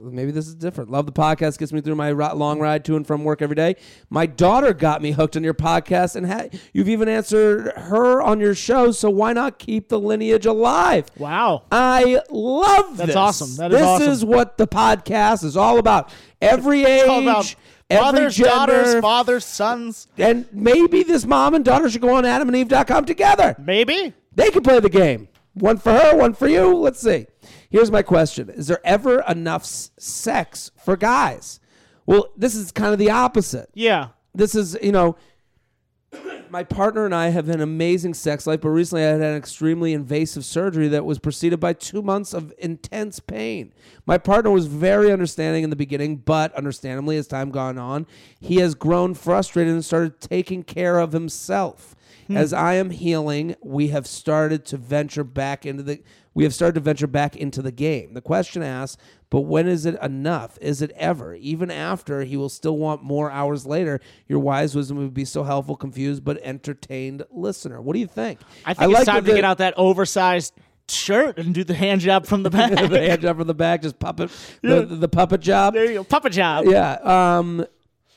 Maybe this is different. Love the podcast. Gets me through my long ride to and from work every day. My daughter got me hooked on your podcast, and ha- you've even answered her on your show. So why not keep the lineage alive? Wow. I love That's this. awesome. That is this awesome. is what the podcast is all about. Every age, about every mothers, gender, daughters, fathers, sons. and maybe this mom and daughter should go on AdamandEve.com together. Maybe. They could play the game. One for her, one for you. Let's see. Here's my question Is there ever enough s- sex for guys? Well, this is kind of the opposite. Yeah. This is, you know, my partner and I have an amazing sex life, but recently I had an extremely invasive surgery that was preceded by two months of intense pain. My partner was very understanding in the beginning, but understandably, as time gone on, he has grown frustrated and started taking care of himself. As I am healing, we have started to venture back into the we have started to venture back into the game. The question asks, but when is it enough? Is it ever? Even after he will still want more hours later. Your wise wisdom would be so helpful, confused but entertained listener. What do you think? I think it's time the, to get out that oversized shirt and do the hand job from the back. the hand job from the back, just puppet the, the puppet job. there you go. Puppet job. Yeah. Um,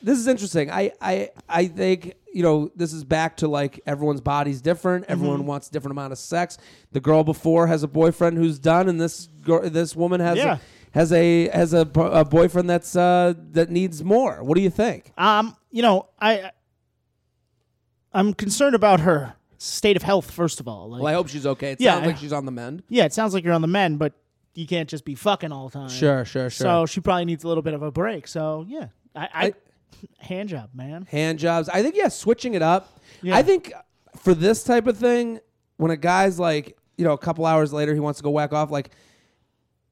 this is interesting. I, I, I think you know this is back to like everyone's body's different. Everyone Mm-hmm. wants different amount of sex. The girl before has a boyfriend who's done, and this girl, this woman has Yeah. a, has a has a, a boyfriend that's uh, that needs more. What do you think? Um, you know, I I'm concerned about her state of health first of all. Like, Well, I hope she's okay. It Yeah, sounds like she's on the mend. yeah, it sounds like you're on the mend, but you can't just be fucking all the time. Sure, sure, sure. So she probably needs a little bit of a break. So yeah, I, I- Hand job, man. hand jobs. I think yeah, switching it up. Yeah. I think for this type of thing, when a guy's like, you know, a couple hours later he wants to go whack off, like,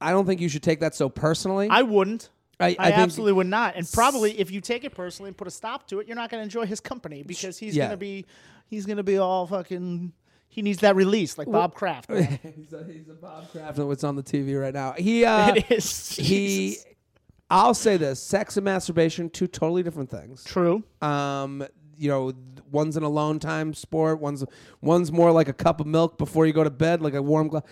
I don't think you should take that so personally. I wouldn't. I, I, I absolutely would not. And probably if you take it personally and put a stop to it, you're not going to enjoy his company because he's Yeah. going to be he's going to be all fucking he needs that release like Bob Kraft. he's, a, he's a Bob Kraft. What's on the TV right now? He uh, it is. he. I'll say this: sex and masturbation, two totally different things. True. Um, you know, one's an alone time sport. One's one's more like a cup of milk before you go to bed, like a warm glass,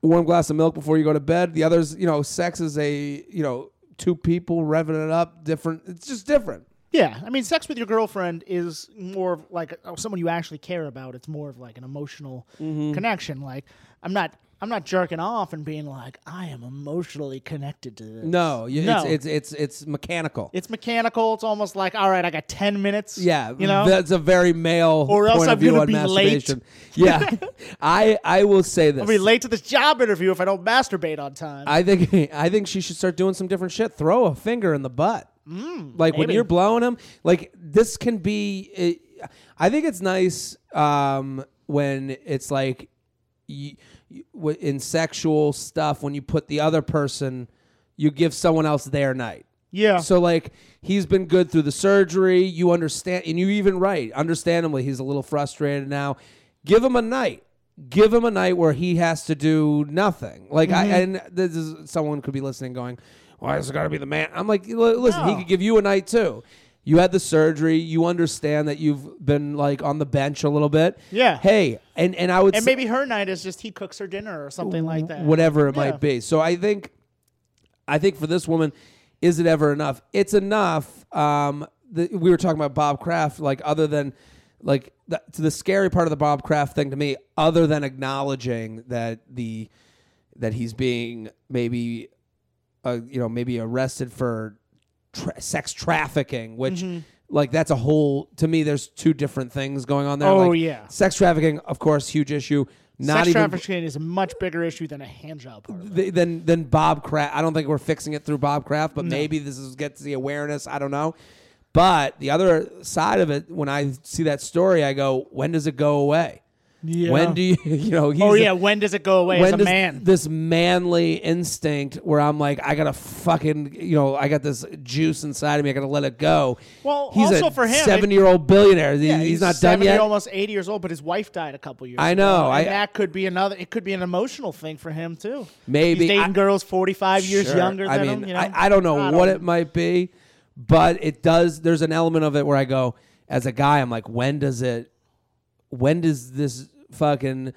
warm glass of milk before you go to bed. The others, you know, sex is a you know two people revving it up. Different. It's just different. Yeah, I mean, sex with your girlfriend is more of like uh, someone you actually care about. It's more of like an emotional Mm-hmm. connection. Like I'm not, I'm not jerking off and being like, I am emotionally connected to this. No, you, No. It's, it's it's it's mechanical. it's mechanical. It's almost like, all right, I got ten minutes. yeah, you know. that's a very male Or else point I'm of view gonna on be late. Yeah, I I will say this. I'll be late to this job interview if I don't masturbate on time. I think I think she should start doing some different shit. Throw a finger in the butt. Like when you're blowing him, like this can be. It, I think it's nice um, when it's like you, you, in sexual stuff when you put the other person, you give someone else their night. yeah. So like he's been good through the surgery. You understand, and you even right. Understandably, he's a little frustrated now. Give him a night. Give him a night where he has to do nothing. Like I Mm-hmm. and this is someone could be listening, going, "Why is it got to be the man?" I'm like, "Li- listen, he could give you a night too. You had the surgery. You understand that you've been like on the bench a little bit. Yeah. Hey, and and I would and say- maybe her night is just he cooks her dinner or something like that. whatever it Yeah. might be. So I think, I think for this woman, is it ever enough? It's enough. Um, the, we were talking about Bob Kraft, like other than, like the, to the scary part of the Bob Kraft thing to me, other than acknowledging that the that he's being maybe, uh, you know, maybe arrested for tra- sex trafficking, which. Mm-hmm. Like that's a whole to me. There's two different things going on there. Oh, Like, yeah. sex trafficking, of course, huge issue. Not Sex even trafficking is a much bigger issue than a hand job th- than than Bob Kraft. I don't think we're fixing it through Bob Kraft, but maybe this is gets the awareness. I don't know. But the other side of it, when I see that story, I go, when does it go away? Yeah. When do you, you know? He's Oh yeah. When does it go away when as a man? this manly instinct where I'm like, I gotta fucking, you know, I got this juice inside of me. I gotta let it go. Well, he's also a for him, seventy-year-old billionaire. Yeah, he's, not done 70, yet. Almost eighty years old, but his wife died a couple years. I know, and I- that could be another. It could be an emotional thing for him too. Maybe. He's dating I- girls forty-five years Sure. younger than I mean, him. You know? I, I don't know what don't- it might be, but it does. There's an element of it where I go, as a guy, I'm like, when does it? When does this fucking,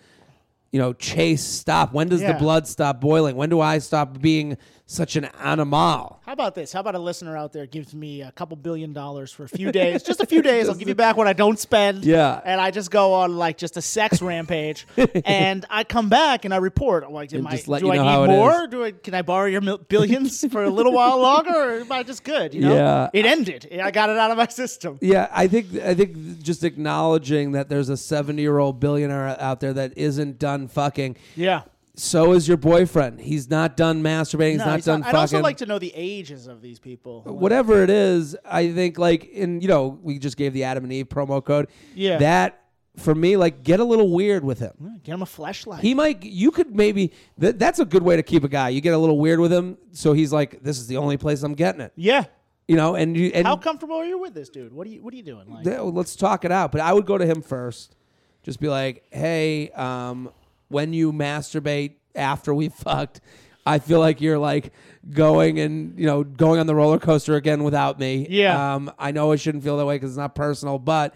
you know, chase stop? When does Yeah. the blood stop boiling? When do I stop being such an animal? How about this? How about a listener out there gives me a couple billion dollars for a few days, just a few days. I'll give you back what I don't spend. Yeah. and I just go on like just a sex rampage, and I come back and I report. Like, am I, do you I need more? Do I can I borrow your mil- billions for a little while longer, or am I just good? You know, Yeah. it ended. I got it out of my system. Yeah, I think I think just acknowledging that there's a 70 year old billionaire out there that isn't done fucking. Yeah. So is your boyfriend. He's not done masturbating. He's No, not he's done not- fucking. I'd also like to know the ages of these people. whatever it is, I think like in you know we just gave the Adam and Eve promo code. Yeah. that for me like get a little weird with him. Get him a flashlight. He might you could maybe that that's a good way to keep a guy. You get a little weird with him, so he's like, this is the only place I'm getting it. yeah. You know, and you and How comfortable are you with this dude? What are you What are you doing? Like, th- let's talk it out. But I would go to him first, just be like, hey, um, when you masturbate after we fucked. I feel like you're like going and you know going on the roller coaster again without me. Yeah. Um, I know I shouldn't feel that way because it's not personal, but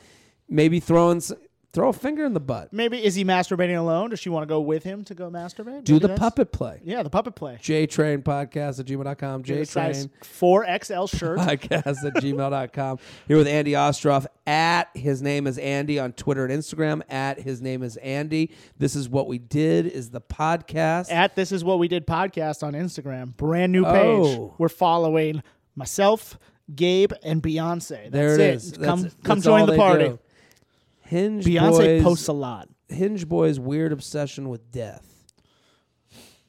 maybe throwing throw a finger in the butt. maybe is he masturbating alone? Does she want to go with him to go masturbate? Do Maybe the that's- puppet play. Yeah, the puppet play. JTrain podcast at gmail.com. Size JTrain four XL shirt. podcast at gmail.com. Here with Andy Ostroff at his name is Andy on Twitter and Instagram at his name is Andy. This is what we did is the podcast. At this is what we did podcast on Instagram. Brand new page. Oh. We're following myself, Gabe, and Beyonce. That's there it is. Come That's- come join the they party. do. Hinge Beyonce boys, posts a lot. Hinge boys weird obsession with death.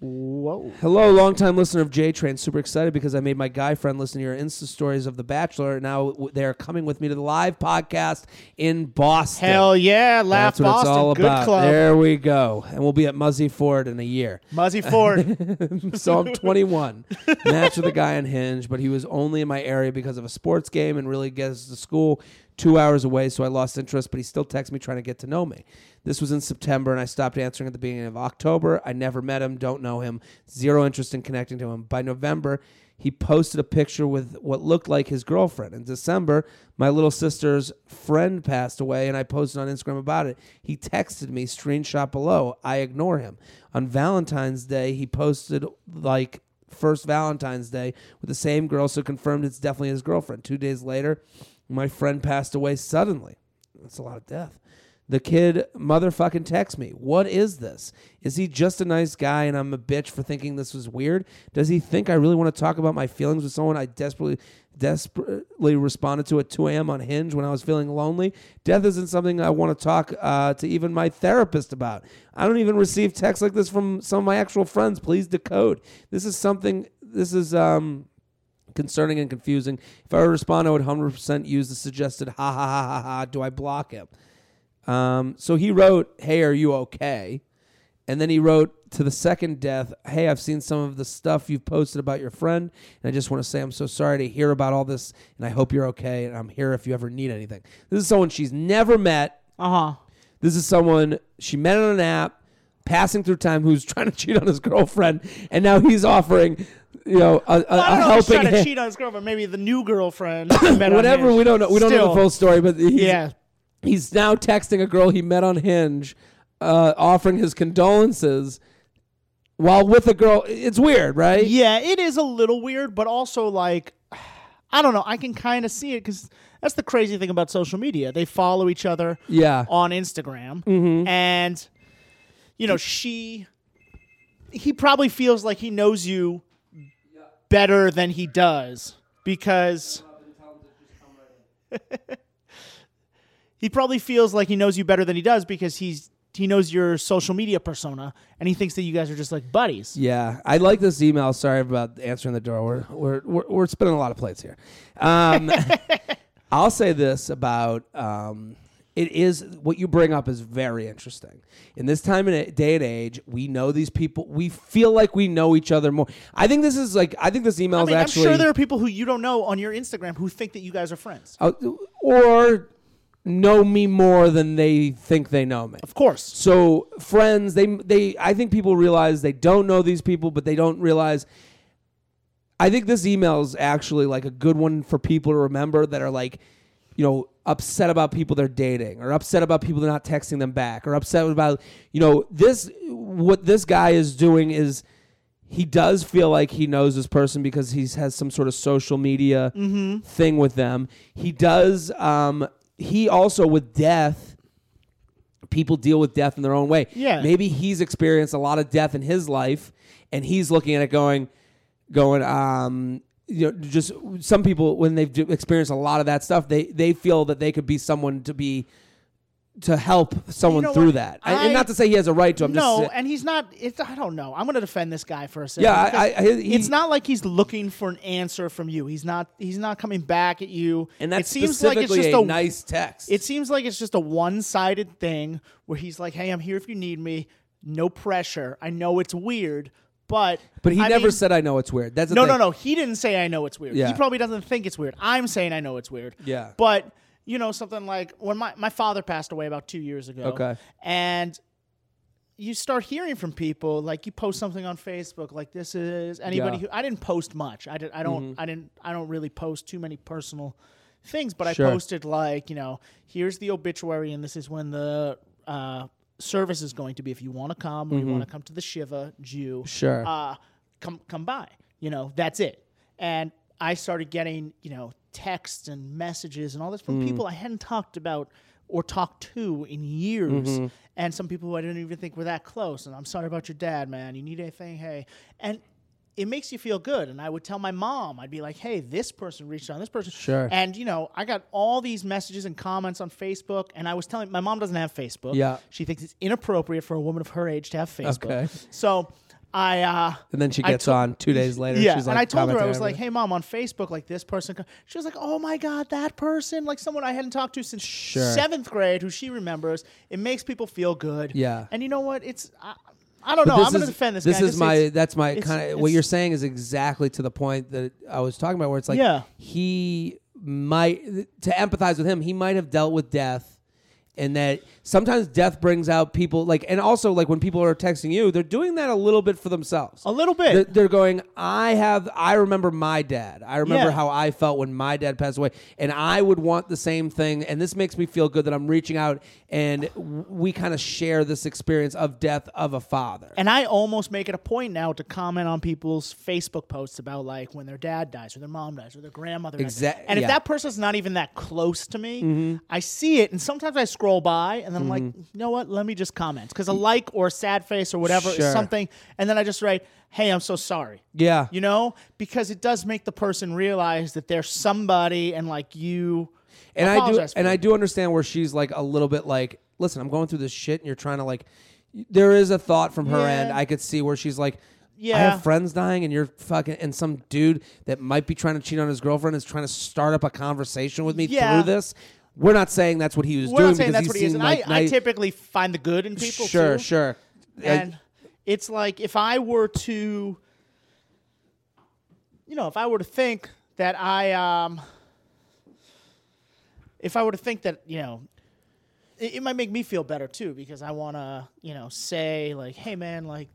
Whoa. Hello, longtime listener of J Train. Super excited because I made my guy friend listen to your Insta stories of The Bachelor. Now they're coming with me to the live podcast in Boston. Hell yeah, Laugh That's what Boston. it's all Good about. club. There we go. And we'll be at Muzi Ford in a year. Muzi Ford. so I'm 21. Matched with a guy on Hinge, but he was only in my area because of a sports game and really gets to school two hours away. So I lost interest, but he still texts me trying to get to know me. This was in September, and I stopped answering at the beginning of October. I never met him, don't know him, zero interest in connecting to him. By November, he posted a picture with what looked like his girlfriend. In December, my little sister's friend passed away, and I posted on Instagram about it. He texted me, screenshot below. I ignore him. On Valentine's Day, he posted like first Valentine's Day with the same girl, so confirmed it's definitely his girlfriend. Two days later, my friend passed away suddenly. That's a lot of death. The kid motherfucking texts me. What is this? Is he just a nice guy and I'm a bitch for thinking this was weird? Does he think I really want to talk about my feelings with someone I desperately desperately responded to at 2 a.m. on Hinge when I was feeling lonely? Death isn't something I want to talk uh, to even my therapist about. I don't even receive texts like this from some of my actual friends. Please decode. This is something. This is um concerning and confusing. If I were to respond, I would 100% use the suggested ha ha ha ha ha. Do I block him? Um, so he wrote, Hey, are you okay? And then he wrote to the second death, Hey, I've seen some of the stuff you've posted about your friend. And I just want to say I'm so sorry to hear about all this. And I hope you're okay. And I'm here if you ever need anything. This is someone she's never met. Uh huh. This is someone she met on an app, passing through time, who's trying to cheat on his girlfriend. And now he's offering, you know, a, a, Well, I a don't know if he's helping trying to hand. cheat on his girlfriend. Maybe the new girlfriend. he met on Whatever, we don't know. We don't know Still, the full story, but he's, Yeah. he's now texting a girl he met on Hinge, uh, offering his condolences while with a girl. It's weird, right? Yeah, it is a little weird, but also like, I don't know. I can kind of see it because that's the crazy thing about social media. They follow each other Yeah. on Instagram, Mm-hmm. and you know she, he probably feels like he knows you better than he does because. he probably feels like he knows you better than he does because he's he knows your social media persona and he thinks that you guys are just like buddies. Yeah, I like this email. Sorry about answering the door. We're we're we're, we're spinning a lot of plates here. Um, I'll say this about um, it is what you bring up is very interesting. In this time and day and age, we know these people. We feel like we know each other more. I think this is like I think this email I is actually I'm sure there are people who you don't know on your Instagram who think that you guys are friends. uh, or know me more than they think they know me. Of course. So friends, they they I think people realize they don't know these people, but they don't realize. I think this email is actually like a good one for people to remember that are like, you know, upset about people they're dating, or upset about people they're not texting them back, or upset about you know this. What this guy is doing is he does feel like he knows this person because he has some sort of social media thing with them. He does. Um, he also with death people deal with death in their own way. Yeah. Maybe he's experienced a lot of death in his life and he's looking at it going going um you know just some people when they've experienced a lot of that stuff they they feel that they could be someone to be to help someone know through what? that. and not to say he has a right to. I'm no, just and he's not. It's, I don't know. I'm going to defend this guy for a second. Yeah, I- I- he- it's not like he's looking for an answer from you. He's not. He's not coming back at you. and that's it seems like it's just a, a nice text. It seems like it's just a one-sided thing where he's like, "Hey, I'm here if you need me. No pressure. I know it's weird, but but he I never mean- said I know it's weird. That's No, thing. no, no. He didn't say I know it's weird. Yeah. He probably doesn't think it's weird. I'm saying I know it's weird. Yeah. But you know something like when my my father passed away about two years ago. Okay. And you start hearing from people like you post something on Facebook like this is anybody Yeah. who I didn't post much. I did I don't I didn't I don't really post too many personal things, but Sure. I posted like, you know, here's the obituary and this is when the uh service is going to be if you want to come or you want to mm-hmm. come to the Shiva Jew Sure. uh, come come by. You know, that's it. And I started getting, you know, texts and messages and all this from mm. people I hadn't talked about or talked to in years. Mm-hmm. And some people who I didn't even think were that close. And I'm sorry about your dad, man. You need anything? Hey. And it makes you feel good. And I would tell my mom, I'd be like, hey, this person reached out, this person. Sure. And, you know, I got all these messages and comments on Facebook. And I was telling, my mom doesn't have Facebook. Yeah. She thinks it's inappropriate for a woman of her age to have Facebook. Okay. So I uh And then she gets to- on two days later. yeah, she's like and I told her I was on like, "Hey, mom, on Facebook, like this person." co-" She was like, "Oh my god, that person! Like someone I hadn't talked to since Sure. seventh grade, who she remembers. It makes people feel good. Yeah. and you know what? It's I, I don't But know. I'm going to defend this. This guy is 'cause my. it's- That's my kind of. What you're saying is exactly to the point that I was talking about, where it's like, Yeah. he might to empathize with him. He might have dealt with death, and that sometimes death brings out people like, and also like when people are texting you, they're doing that a little bit for themselves. a little bit. They're, they're going. I have. I remember my dad. I remember Yeah. how I felt when my dad passed away, and I would want the same thing. And this makes me feel good that I'm reaching out, and we kind of share this experience of death of a father. And I almost make it a point now to comment on people's Facebook posts about like when their dad dies or their mom dies or their grandmother dies. Exact- And if yeah. that person's not even that close to me, mm-hmm. I see it and sometimes I scroll by and then I'm like, mm-hmm. you know what? Let me just comment because a like or a sad face or whatever Sure. is something, and then I just write, "Hey, I'm so sorry." yeah, You know, because it does make the person realize that they're somebody and like you. and I do, apologize for and. I do understand where she's like a little bit like, listen, I'm going through this shit, and you're trying to like. There is a thought from her Yeah. end. I could see where she's like. "Yeah, I Yeah. have friends dying, and you're fucking, and some dude that might be trying to cheat on his girlfriend is trying to start up a conversation with me Yeah. through this. We're not saying that's what he was We're doing not saying because that's what he he is, seemed and like I, I typically find the good in people. Sure, too. sure. and it's like if I were to, you know, if I were to think that I, um, if I were to think that you know, it, it might make me feel better too because I want to, you know, say like, hey man, like,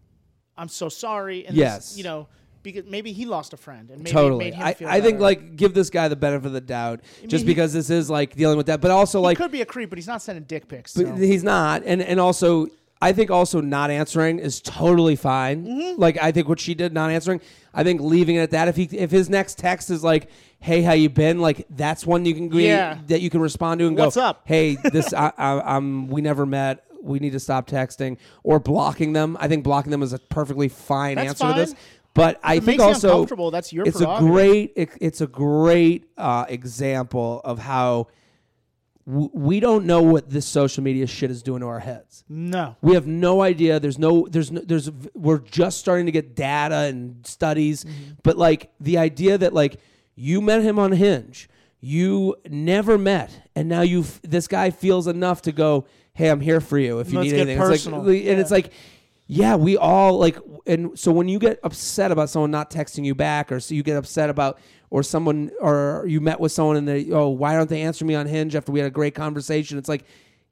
I'm so sorry, and this- Yes. you know, because maybe he lost a friend and maybe totally. made him I, feel I think like give this guy the benefit of the doubt, just he- because this is like dealing with that, but also he like could be a creep, but he's not sending dick pics. But so. he's not, and and also I think also not answering is totally fine. Mm-hmm. Like I think what she did, not answering. I think leaving it at that. If he if his next text is like, "Hey, how you been?" Like that's one you can agree Yeah. that you can respond to and What's go, up? Hey, this I, I, I'm we never met. We need to stop texting or blocking them. I think blocking them is a perfectly fine That's answer to this. But I it think makes also that's your it's a great it, it's a great uh, example of how w- we don't know what this social media shit is doing to our heads. no, We have no idea. There's no. There's no. There's. We're just starting to get data and studies, Mm-hmm. but like the idea that like you met him on Hinge, you never met, and now you this guy feels enough to go, hey, I'm here for you if you Let's need anything. It's like, and Yeah. it's like. Yeah, we all like, and so when you get upset about someone not texting you back, or so you get upset about, or someone, or you met with someone and they, oh, why aren't they answering me on Hinge after we had a great conversation? It's like,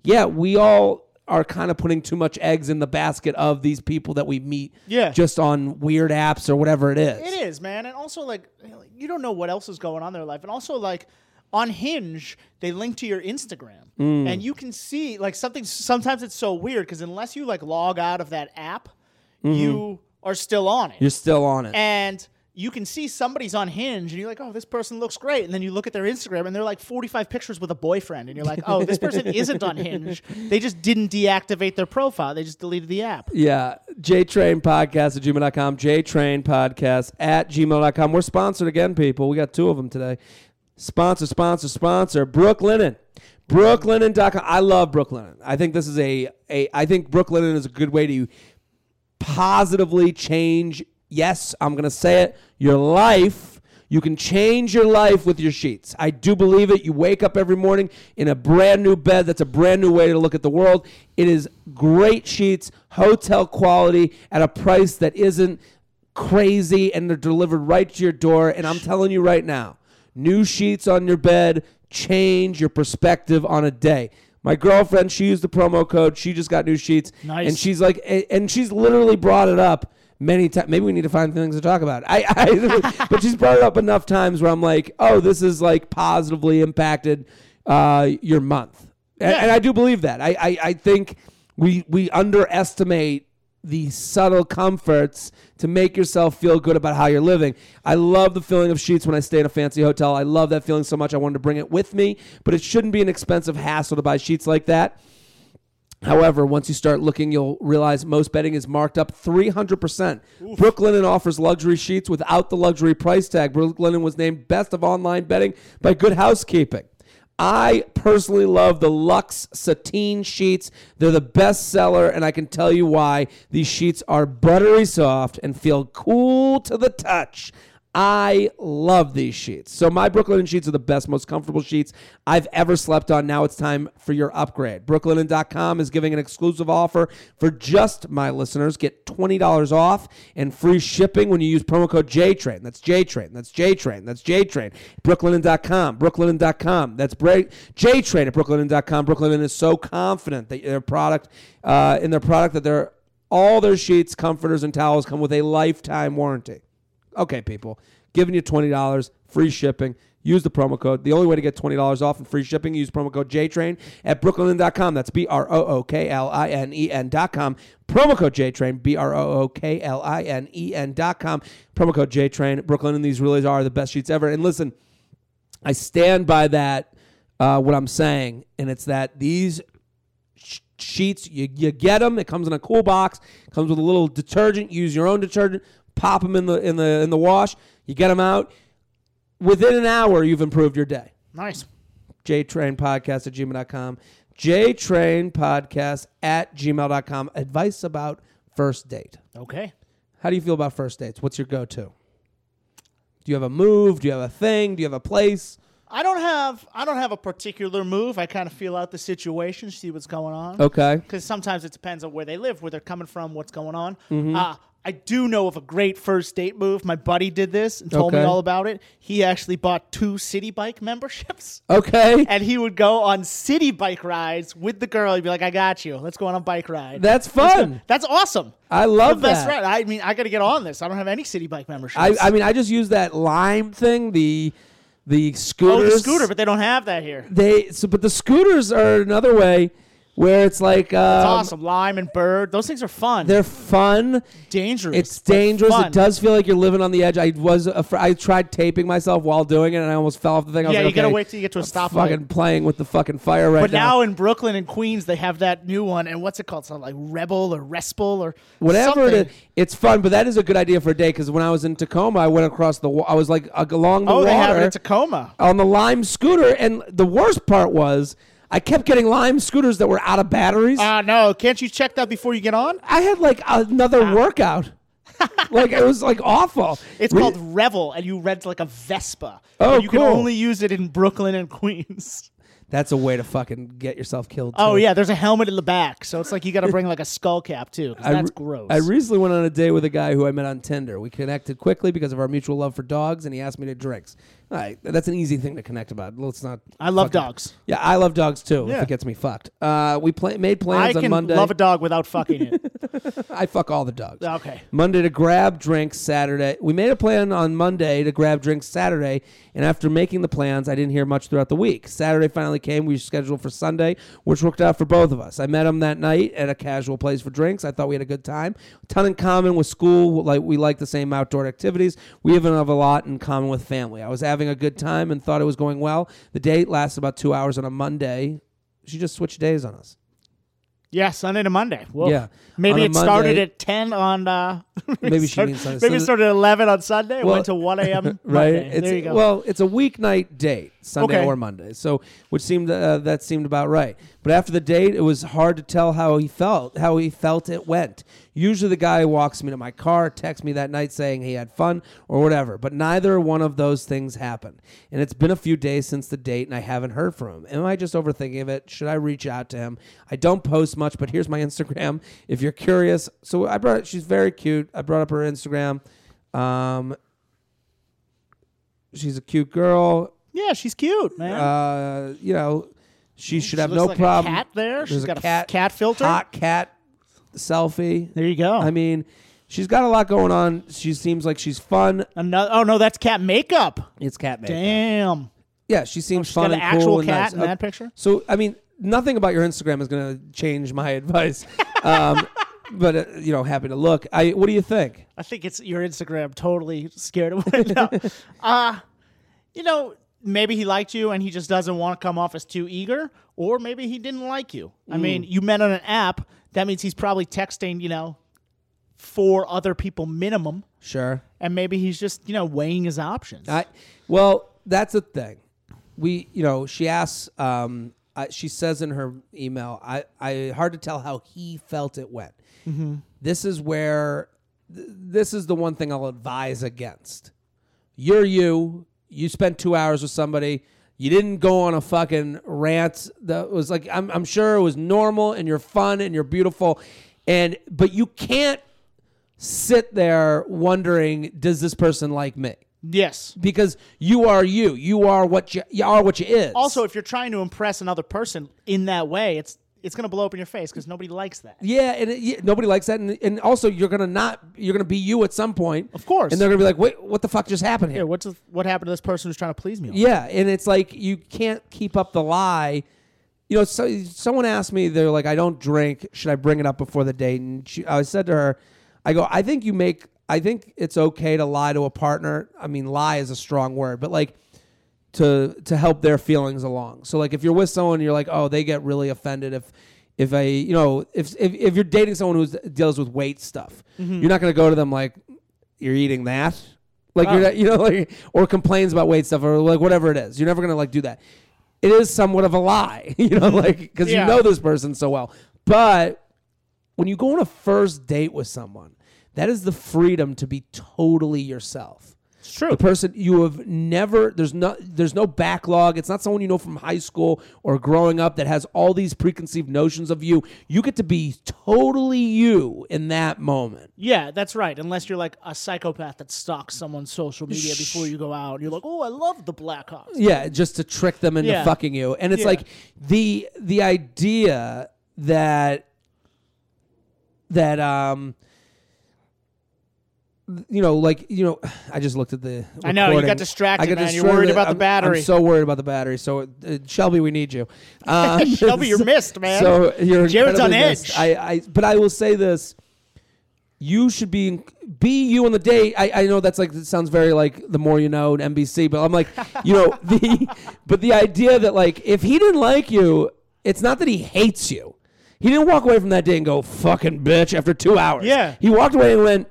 yeah, we all are kind of putting too much eggs in the basket of these people that we meet Yeah. just on weird apps or whatever it is. It is, man, and also like you don't know what else is going on in their life, and also like on Hinge they link to your Instagram, Mm. and you can see like something. Sometimes it's so weird because unless you like log out of that app, you are still on it, Mm-hmm. You're still on it. and you can see somebody's on Hinge, and you're like, oh, this person looks great, and then you look at their Instagram, and they're like 45 pictures with a boyfriend, and you're like, oh, this person isn't on Hinge. They just didn't deactivate their profile; they just deleted the app. Yeah. JTrain Podcast at gmail.com. JTrain Podcast at gmail.com. We're sponsored again, people. We got two of them today. Sponsor, sponsor, sponsor. Brooklinen. Brooklinen.com. I love Brooklinen. I think this is a, a I think Brooklinen is a good way to positively change, yes, I'm going to say it, your life. You can change your life with your sheets. I do believe it. You wake up every morning in a brand new bed. That's a brand new way to look at the world. It is great sheets, hotel quality at a price that isn't crazy, and they're delivered right to your door. And I'm telling you right now, new sheets on your bed change your perspective on a day. My girlfriend, she used the promo code. She just got new sheets, Nice. and she's like, and she's literally brought it up many times. Maybe we need to find things to talk about. I, I but she's brought it up enough times where I'm like, oh, this is like positively impacted uh, your month, and, Yeah. and I do believe that. I, I, I think we we underestimate the subtle comforts to make yourself feel good about how you're living. I love the feeling of sheets when I stay in a fancy hotel. I love that feeling so much. I wanted to bring it with me, but it shouldn't be an expensive hassle to buy sheets like that. However, once you start looking, you'll realize most bedding is marked up 300%. Brooklinen offers luxury sheets without the luxury price tag. Brooklinen was named best of online bedding by Good Housekeeping. I personally love the Lux Sateen sheets. They're the best seller, and I can tell you why. These sheets are buttery soft and feel cool to the touch. I love these sheets. So my Brooklinen sheets are the best, most comfortable sheets I've ever slept on. Now it's time for your upgrade. Brooklinen.com is giving an exclusive offer for just my listeners. Get $20 off and free shipping when you use promo code JTRAIN. That's JTRAIN. That's JTRAIN. That's JTRAIN. Brooklinen.com. Brooklinen.com. That's break JTRAIN at Brooklinen.com. Brooklinen is so confident that their product, uh, in their product, that their all their sheets, comforters, and towels come with a lifetime warranty. Okay, people, giving you $20, free shipping. Use the promo code. The only way to get $20 off and free shipping, use promo code JTRAIN at brooklinen.com. That's B R O O K L I N E N.com. Promo code JTRAIN, B R O O K L I N E N.com. Promo code JTRAIN. Brooklinen these really are the best sheets ever. And listen, I stand by that, uh, what I'm saying, and it's that these sh- sheets, you, you get them. It comes in a cool box, comes with a little detergent. Use your own detergent. Pop them in the in the in the wash. You get them out. Within an hour, you've improved your day. Nice. JTrainPodcast at gmail.com. JTrainPodcast at gmail.com. Advice about first date. Okay. How do you feel about first dates? What's your go to? Do you have a move? Do you have a thing? Do you have a place? I don't have I don't have a particular move. I kind of feel out the situation, see what's going on. Okay. Because sometimes it depends on where they live, where they're coming from, what's going on. Mm-hmm. Uh, I do know of a great first date move. My buddy did this and told me all about it. He actually bought two Citi Bike memberships. Okay. And he would go on Citi Bike rides with the girl. He'd be like, "I got you. Let's go on a bike ride." That's fun. That's awesome. I love the best that. ride. I mean, I got to get on this. I don't have any Citi Bike memberships. I, I mean, I just use that lime thing, the the oh, the scooter, but they don't have that here. they so, but the scooters are another way where it's like um, It's awesome. Lime and bird. Those things are fun. They're fun. dangerous. It's but dangerous. fun. It does feel like you're living on the edge. I was afr- I tried taping myself while doing it, and I almost fell off the thing. I was Yeah, like, you gotta okay, wait till you get to a I'm stoplight. Fucking playing with the fucking fire right now. But now. in Brooklyn and Queens, they have that new one. And what's it called? Something like Rebel or Respel or Whatever something. it is, it's fun. But that is a good idea for a day because when I was in Tacoma, I went across the. wa- I was like uh, along the Oh, water they have it in Tacoma. on the Lime scooter, and the worst part was I kept getting Lime scooters that were out of batteries. Uh, no, can't you check that before you get on? I had like another workout. like it was like awful. It's Re- called Revel, and you rent like a Vespa. Oh, you can only use it in Brooklyn and Queens. That's a way to fucking get yourself killed. Oh yeah, there's a helmet in the back, so it's like you got to bring like a skull cap too. I that's gross. I recently went on a date with a guy who I met on Tinder. We connected quickly because of our mutual love for dogs, and he asked me to drinks. All right, that's an easy thing to connect about. Let's not. I love fucking- dogs. Yeah, I love dogs too. If it gets me fucked. Uh, we pla- made I plans on can Monday. love a dog without fucking it. I fuck all the dogs. okay. Monday to grab drinks Saturday. We made a plan on Monday to grab drinks Saturday, and after making the plans, I didn't hear much throughout the week. Saturday finally came. We scheduled for Sunday, which worked out for both of us. I met him that night at a casual place for drinks. I thought we had a good time. ton in common with school. Like we like the same outdoor activities. We even have a lot in common with family. I was having a good time and thought it was going well. The date lasts about two hours on a Monday. She just switched days on us. Yeah, Sunday to Monday. Yeah. Maybe On a it started Monday- at ten on. Uh, Maybe she means Sunday. Maybe So- started at eleven on Sunday. Well, went to one a.m. right? There you go. well, it's a weeknight date, Sunday Okay. or Monday. So, which seemed uh, that seemed about right. But after the date, it was hard to tell how he felt, how he felt it went. Usually, the guy walks me to my car, texts me that night saying he had fun or whatever. But neither one of those things happened. And it's been a few days since the date, and I haven't heard from him. Am I just overthinking of it? Should I reach out to him? I don't post much, but here's my Instagram if you're curious. So I brought. She's very cute. I brought up her Instagram. Um, she's a cute girl. yeah, she's cute, man. Uh, you know, she should have looks no like problem. A cat there. She's There's got a a cat, cat filter. hot cat selfie. There you go. I mean, she's got a lot going on. She seems like she's fun. Another. Oh no, that's cat makeup. It's cat makeup. Damn. Yeah, she seems She's fun got an and cool actual and cat nice. in Uh, that picture. So, I mean, nothing about your Instagram is going to change my advice. um, but uh, you know, happy to look. I. What do you think? I think it's your Instagram totally scared away. Uh, you know, maybe he liked you and he just doesn't want to come off as too eager, or maybe he didn't like you. I Mm. mean, you met on an app. That means he's probably texting, you know, four other people minimum, Sure. and maybe he's just, you know, weighing his options. I. Well, that's the thing. we, you know, she asks. Um, uh, she says in her email, I, I hard to tell how he felt it went. This is where, th- this is the one thing I'll advise against. You're you. You spent two hours with somebody. You didn't go on a fucking rant that was like I'm, I'm sure it was normal and you're fun and you're beautiful, and but you can't sit there wondering does this person like me Yes. because you are you. You are what you, you are what you is. Also, if you're trying to impress another person in that way, it's it's gonna blow up in your face because nobody likes that. yeah, and it, yeah, nobody likes that, and, and also you're gonna not you're gonna be you at some point, Of course. and they're gonna be like, wait, what the fuck just happened Yeah, here? what's the- what happened to this person who's trying to please me? all Yeah, and it's like you can't keep up the lie. You know, so, someone asked me, they're like, I don't drink. Should I bring it up before the date? And she, I said to her, I go, I think you make, I think it's okay to lie to a partner. I mean, lie is a strong word, but like to to help their feelings along. So like if you're with someone, you're like, oh, they get really offended if if I, you know, if if, if you're dating someone who deals with weight stuff, mm-hmm. you're not gonna go to them like, you're eating that. Like you're Oh. not, you know, like or complains about weight stuff or like whatever it is. You're never gonna like do that. It is somewhat of a lie, you know, mm-hmm. like because Yeah. you know this person so well. But when you go on a first date with someone, that is the freedom to be totally yourself. It's true. The person you have never there's no there's no backlog. It's not someone you know from high school or growing up that has all these preconceived notions of you. You get to be totally you in that moment. Yeah, that's right. Unless you're like a psychopath that stalks someone's social media before you go out. You're like, oh, I love the Blackhawks. Yeah, just to trick them into Yeah. fucking you. And it's Yeah. like the the idea that that um you know, like you know, I just looked at the. I know, you got distracted, I got man. You're worried about the battery. I'm so worried about the battery. So, uh, Shelby, we need you. Um, Shelby, you're missed, man. So you're Jared's on missed. edge. I, I, but I will say this: you should be be you on the date. I, I know that's like it sounds very like the more you know and NBC, but I'm like, you know, the but the idea that like if he didn't like you, it's not that he hates you. He didn't walk away from that day and go fucking bitch after two hours. Yeah. he walked away and went.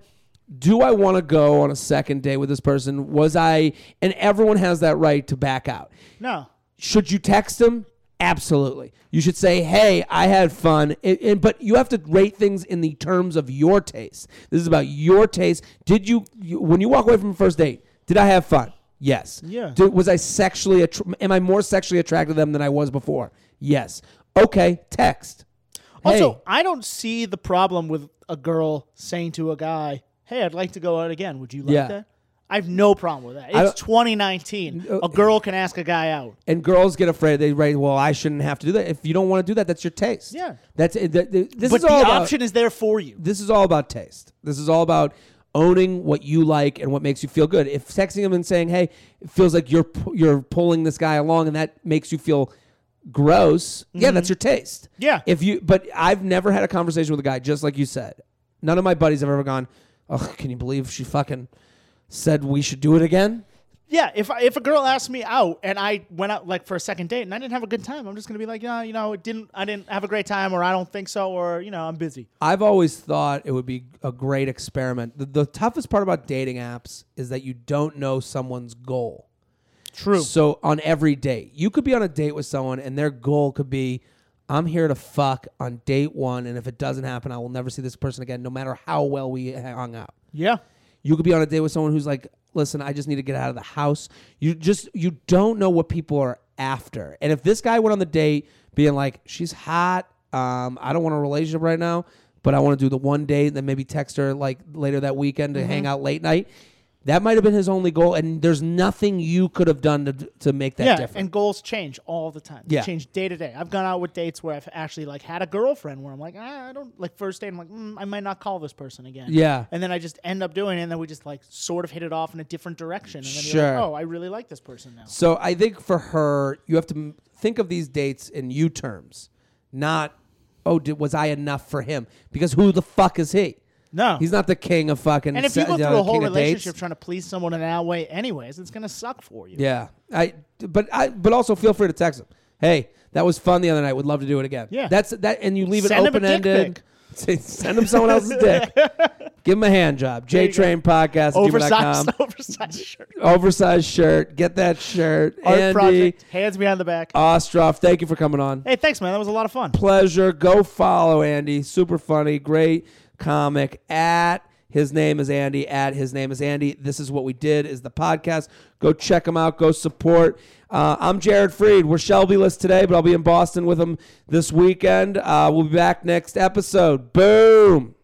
Do I want to go on a second date with this person? Was I? And everyone has that right to back out. No. Should you text him? Absolutely. You should say, "Hey, I had fun," and, and- but you have to rate things in the terms of your taste. This is about your taste. Did you, you when you walk away from a first date? Did I have fun? Yes. Yeah. Did, was I sexually? Attr- am I more sexually attracted to them than I was before? Yes. Okay. Text. Also, Hey. I don't see the problem with a girl saying to a guy, "Hey, I'd like to go out again. Would you like Yeah. that?" I have no problem with that. I It's don't- 2019. A girl can ask a guy out. And girls get afraid. They write, "Well, I shouldn't have to do that." If you don't want to do that, that's your taste. Yeah. That's it. Th- th- This but is the all about, option is there for you. this is all about taste. This is all about owning what you like and what makes you feel good. If texting him and saying, "Hey, it feels like you're pu- you're pulling this guy along," and that makes you feel gross, yeah, that's your taste. Mm-hmm. Yeah. If you, but I've never had a conversation with a guy just like you said. None of my buddies have ever gone, "Oh, can you believe she fucking said we should do it again?" Yeah, if I, if a girl asked me out and I went out like for a second date and I didn't have a good time, I'm just gonna be like, yeah, you know, it didn't I didn't have a great time, or I don't think so, or you know, I'm busy. I've always thought it would be a great experiment. The, the toughest part about dating apps is that you don't know someone's goal. True. So on every date, you could be on a date with someone and their goal could be, I'm here to fuck on date one, and if it doesn't happen, I will never see this person again, no matter how well we hung out. Yeah. You could be on a date with someone who's like, listen, I just need to get out of the house. You just you don't know what people are after. And if this guy went on the date being like, she's hot, um, I don't want a relationship right now, but I want to do the one date, and then maybe text her like later that weekend to hang out late night. That might have been his only goal, and there's nothing you could have done to to make that yeah, different. and goals change all the time. They Yeah. change day to day. I've gone out with dates where I've actually like had a girlfriend where I'm like, ah, I don't like first date. I'm like, mm, I might not call this person again. Yeah. and then I just end up doing it, and then we just like sort of hit it off in a different direction, and then you're Sure. like, oh, I really like this person now. So I think for her, you have to m- think of these dates in you terms, not oh, did, was I enough for him? Because who the fuck is he? No, He's not the king of fucking. And if you go through a whole relationship trying to please someone in that way, anyways, it's gonna suck for you. yeah, I. But I. But also feel free to text him. Hey, that was fun the other night. Would love to do it again. Yeah. that's that, and you leave Send it him a open dick ended. pic. Send him someone else's dick. Give him a hand job. There you go. JTrain Podcast Oversized, oversized shirt. Oversized shirt. Get that shirt. Art Andy project. Hands behind the back. Ostroff, thank you for coming on. hey, thanks, man. That was a lot of fun. Pleasure. Go follow Andy. Super funny. Great comic. At his name is Andy. At his name is Andy. This is what we did. Is the podcast. Go check him out. Go support. Uh, I'm Jared Freid. We're Shelby-less today, but I'll be in Boston with him this weekend. Uh, we'll be back next episode. Boom.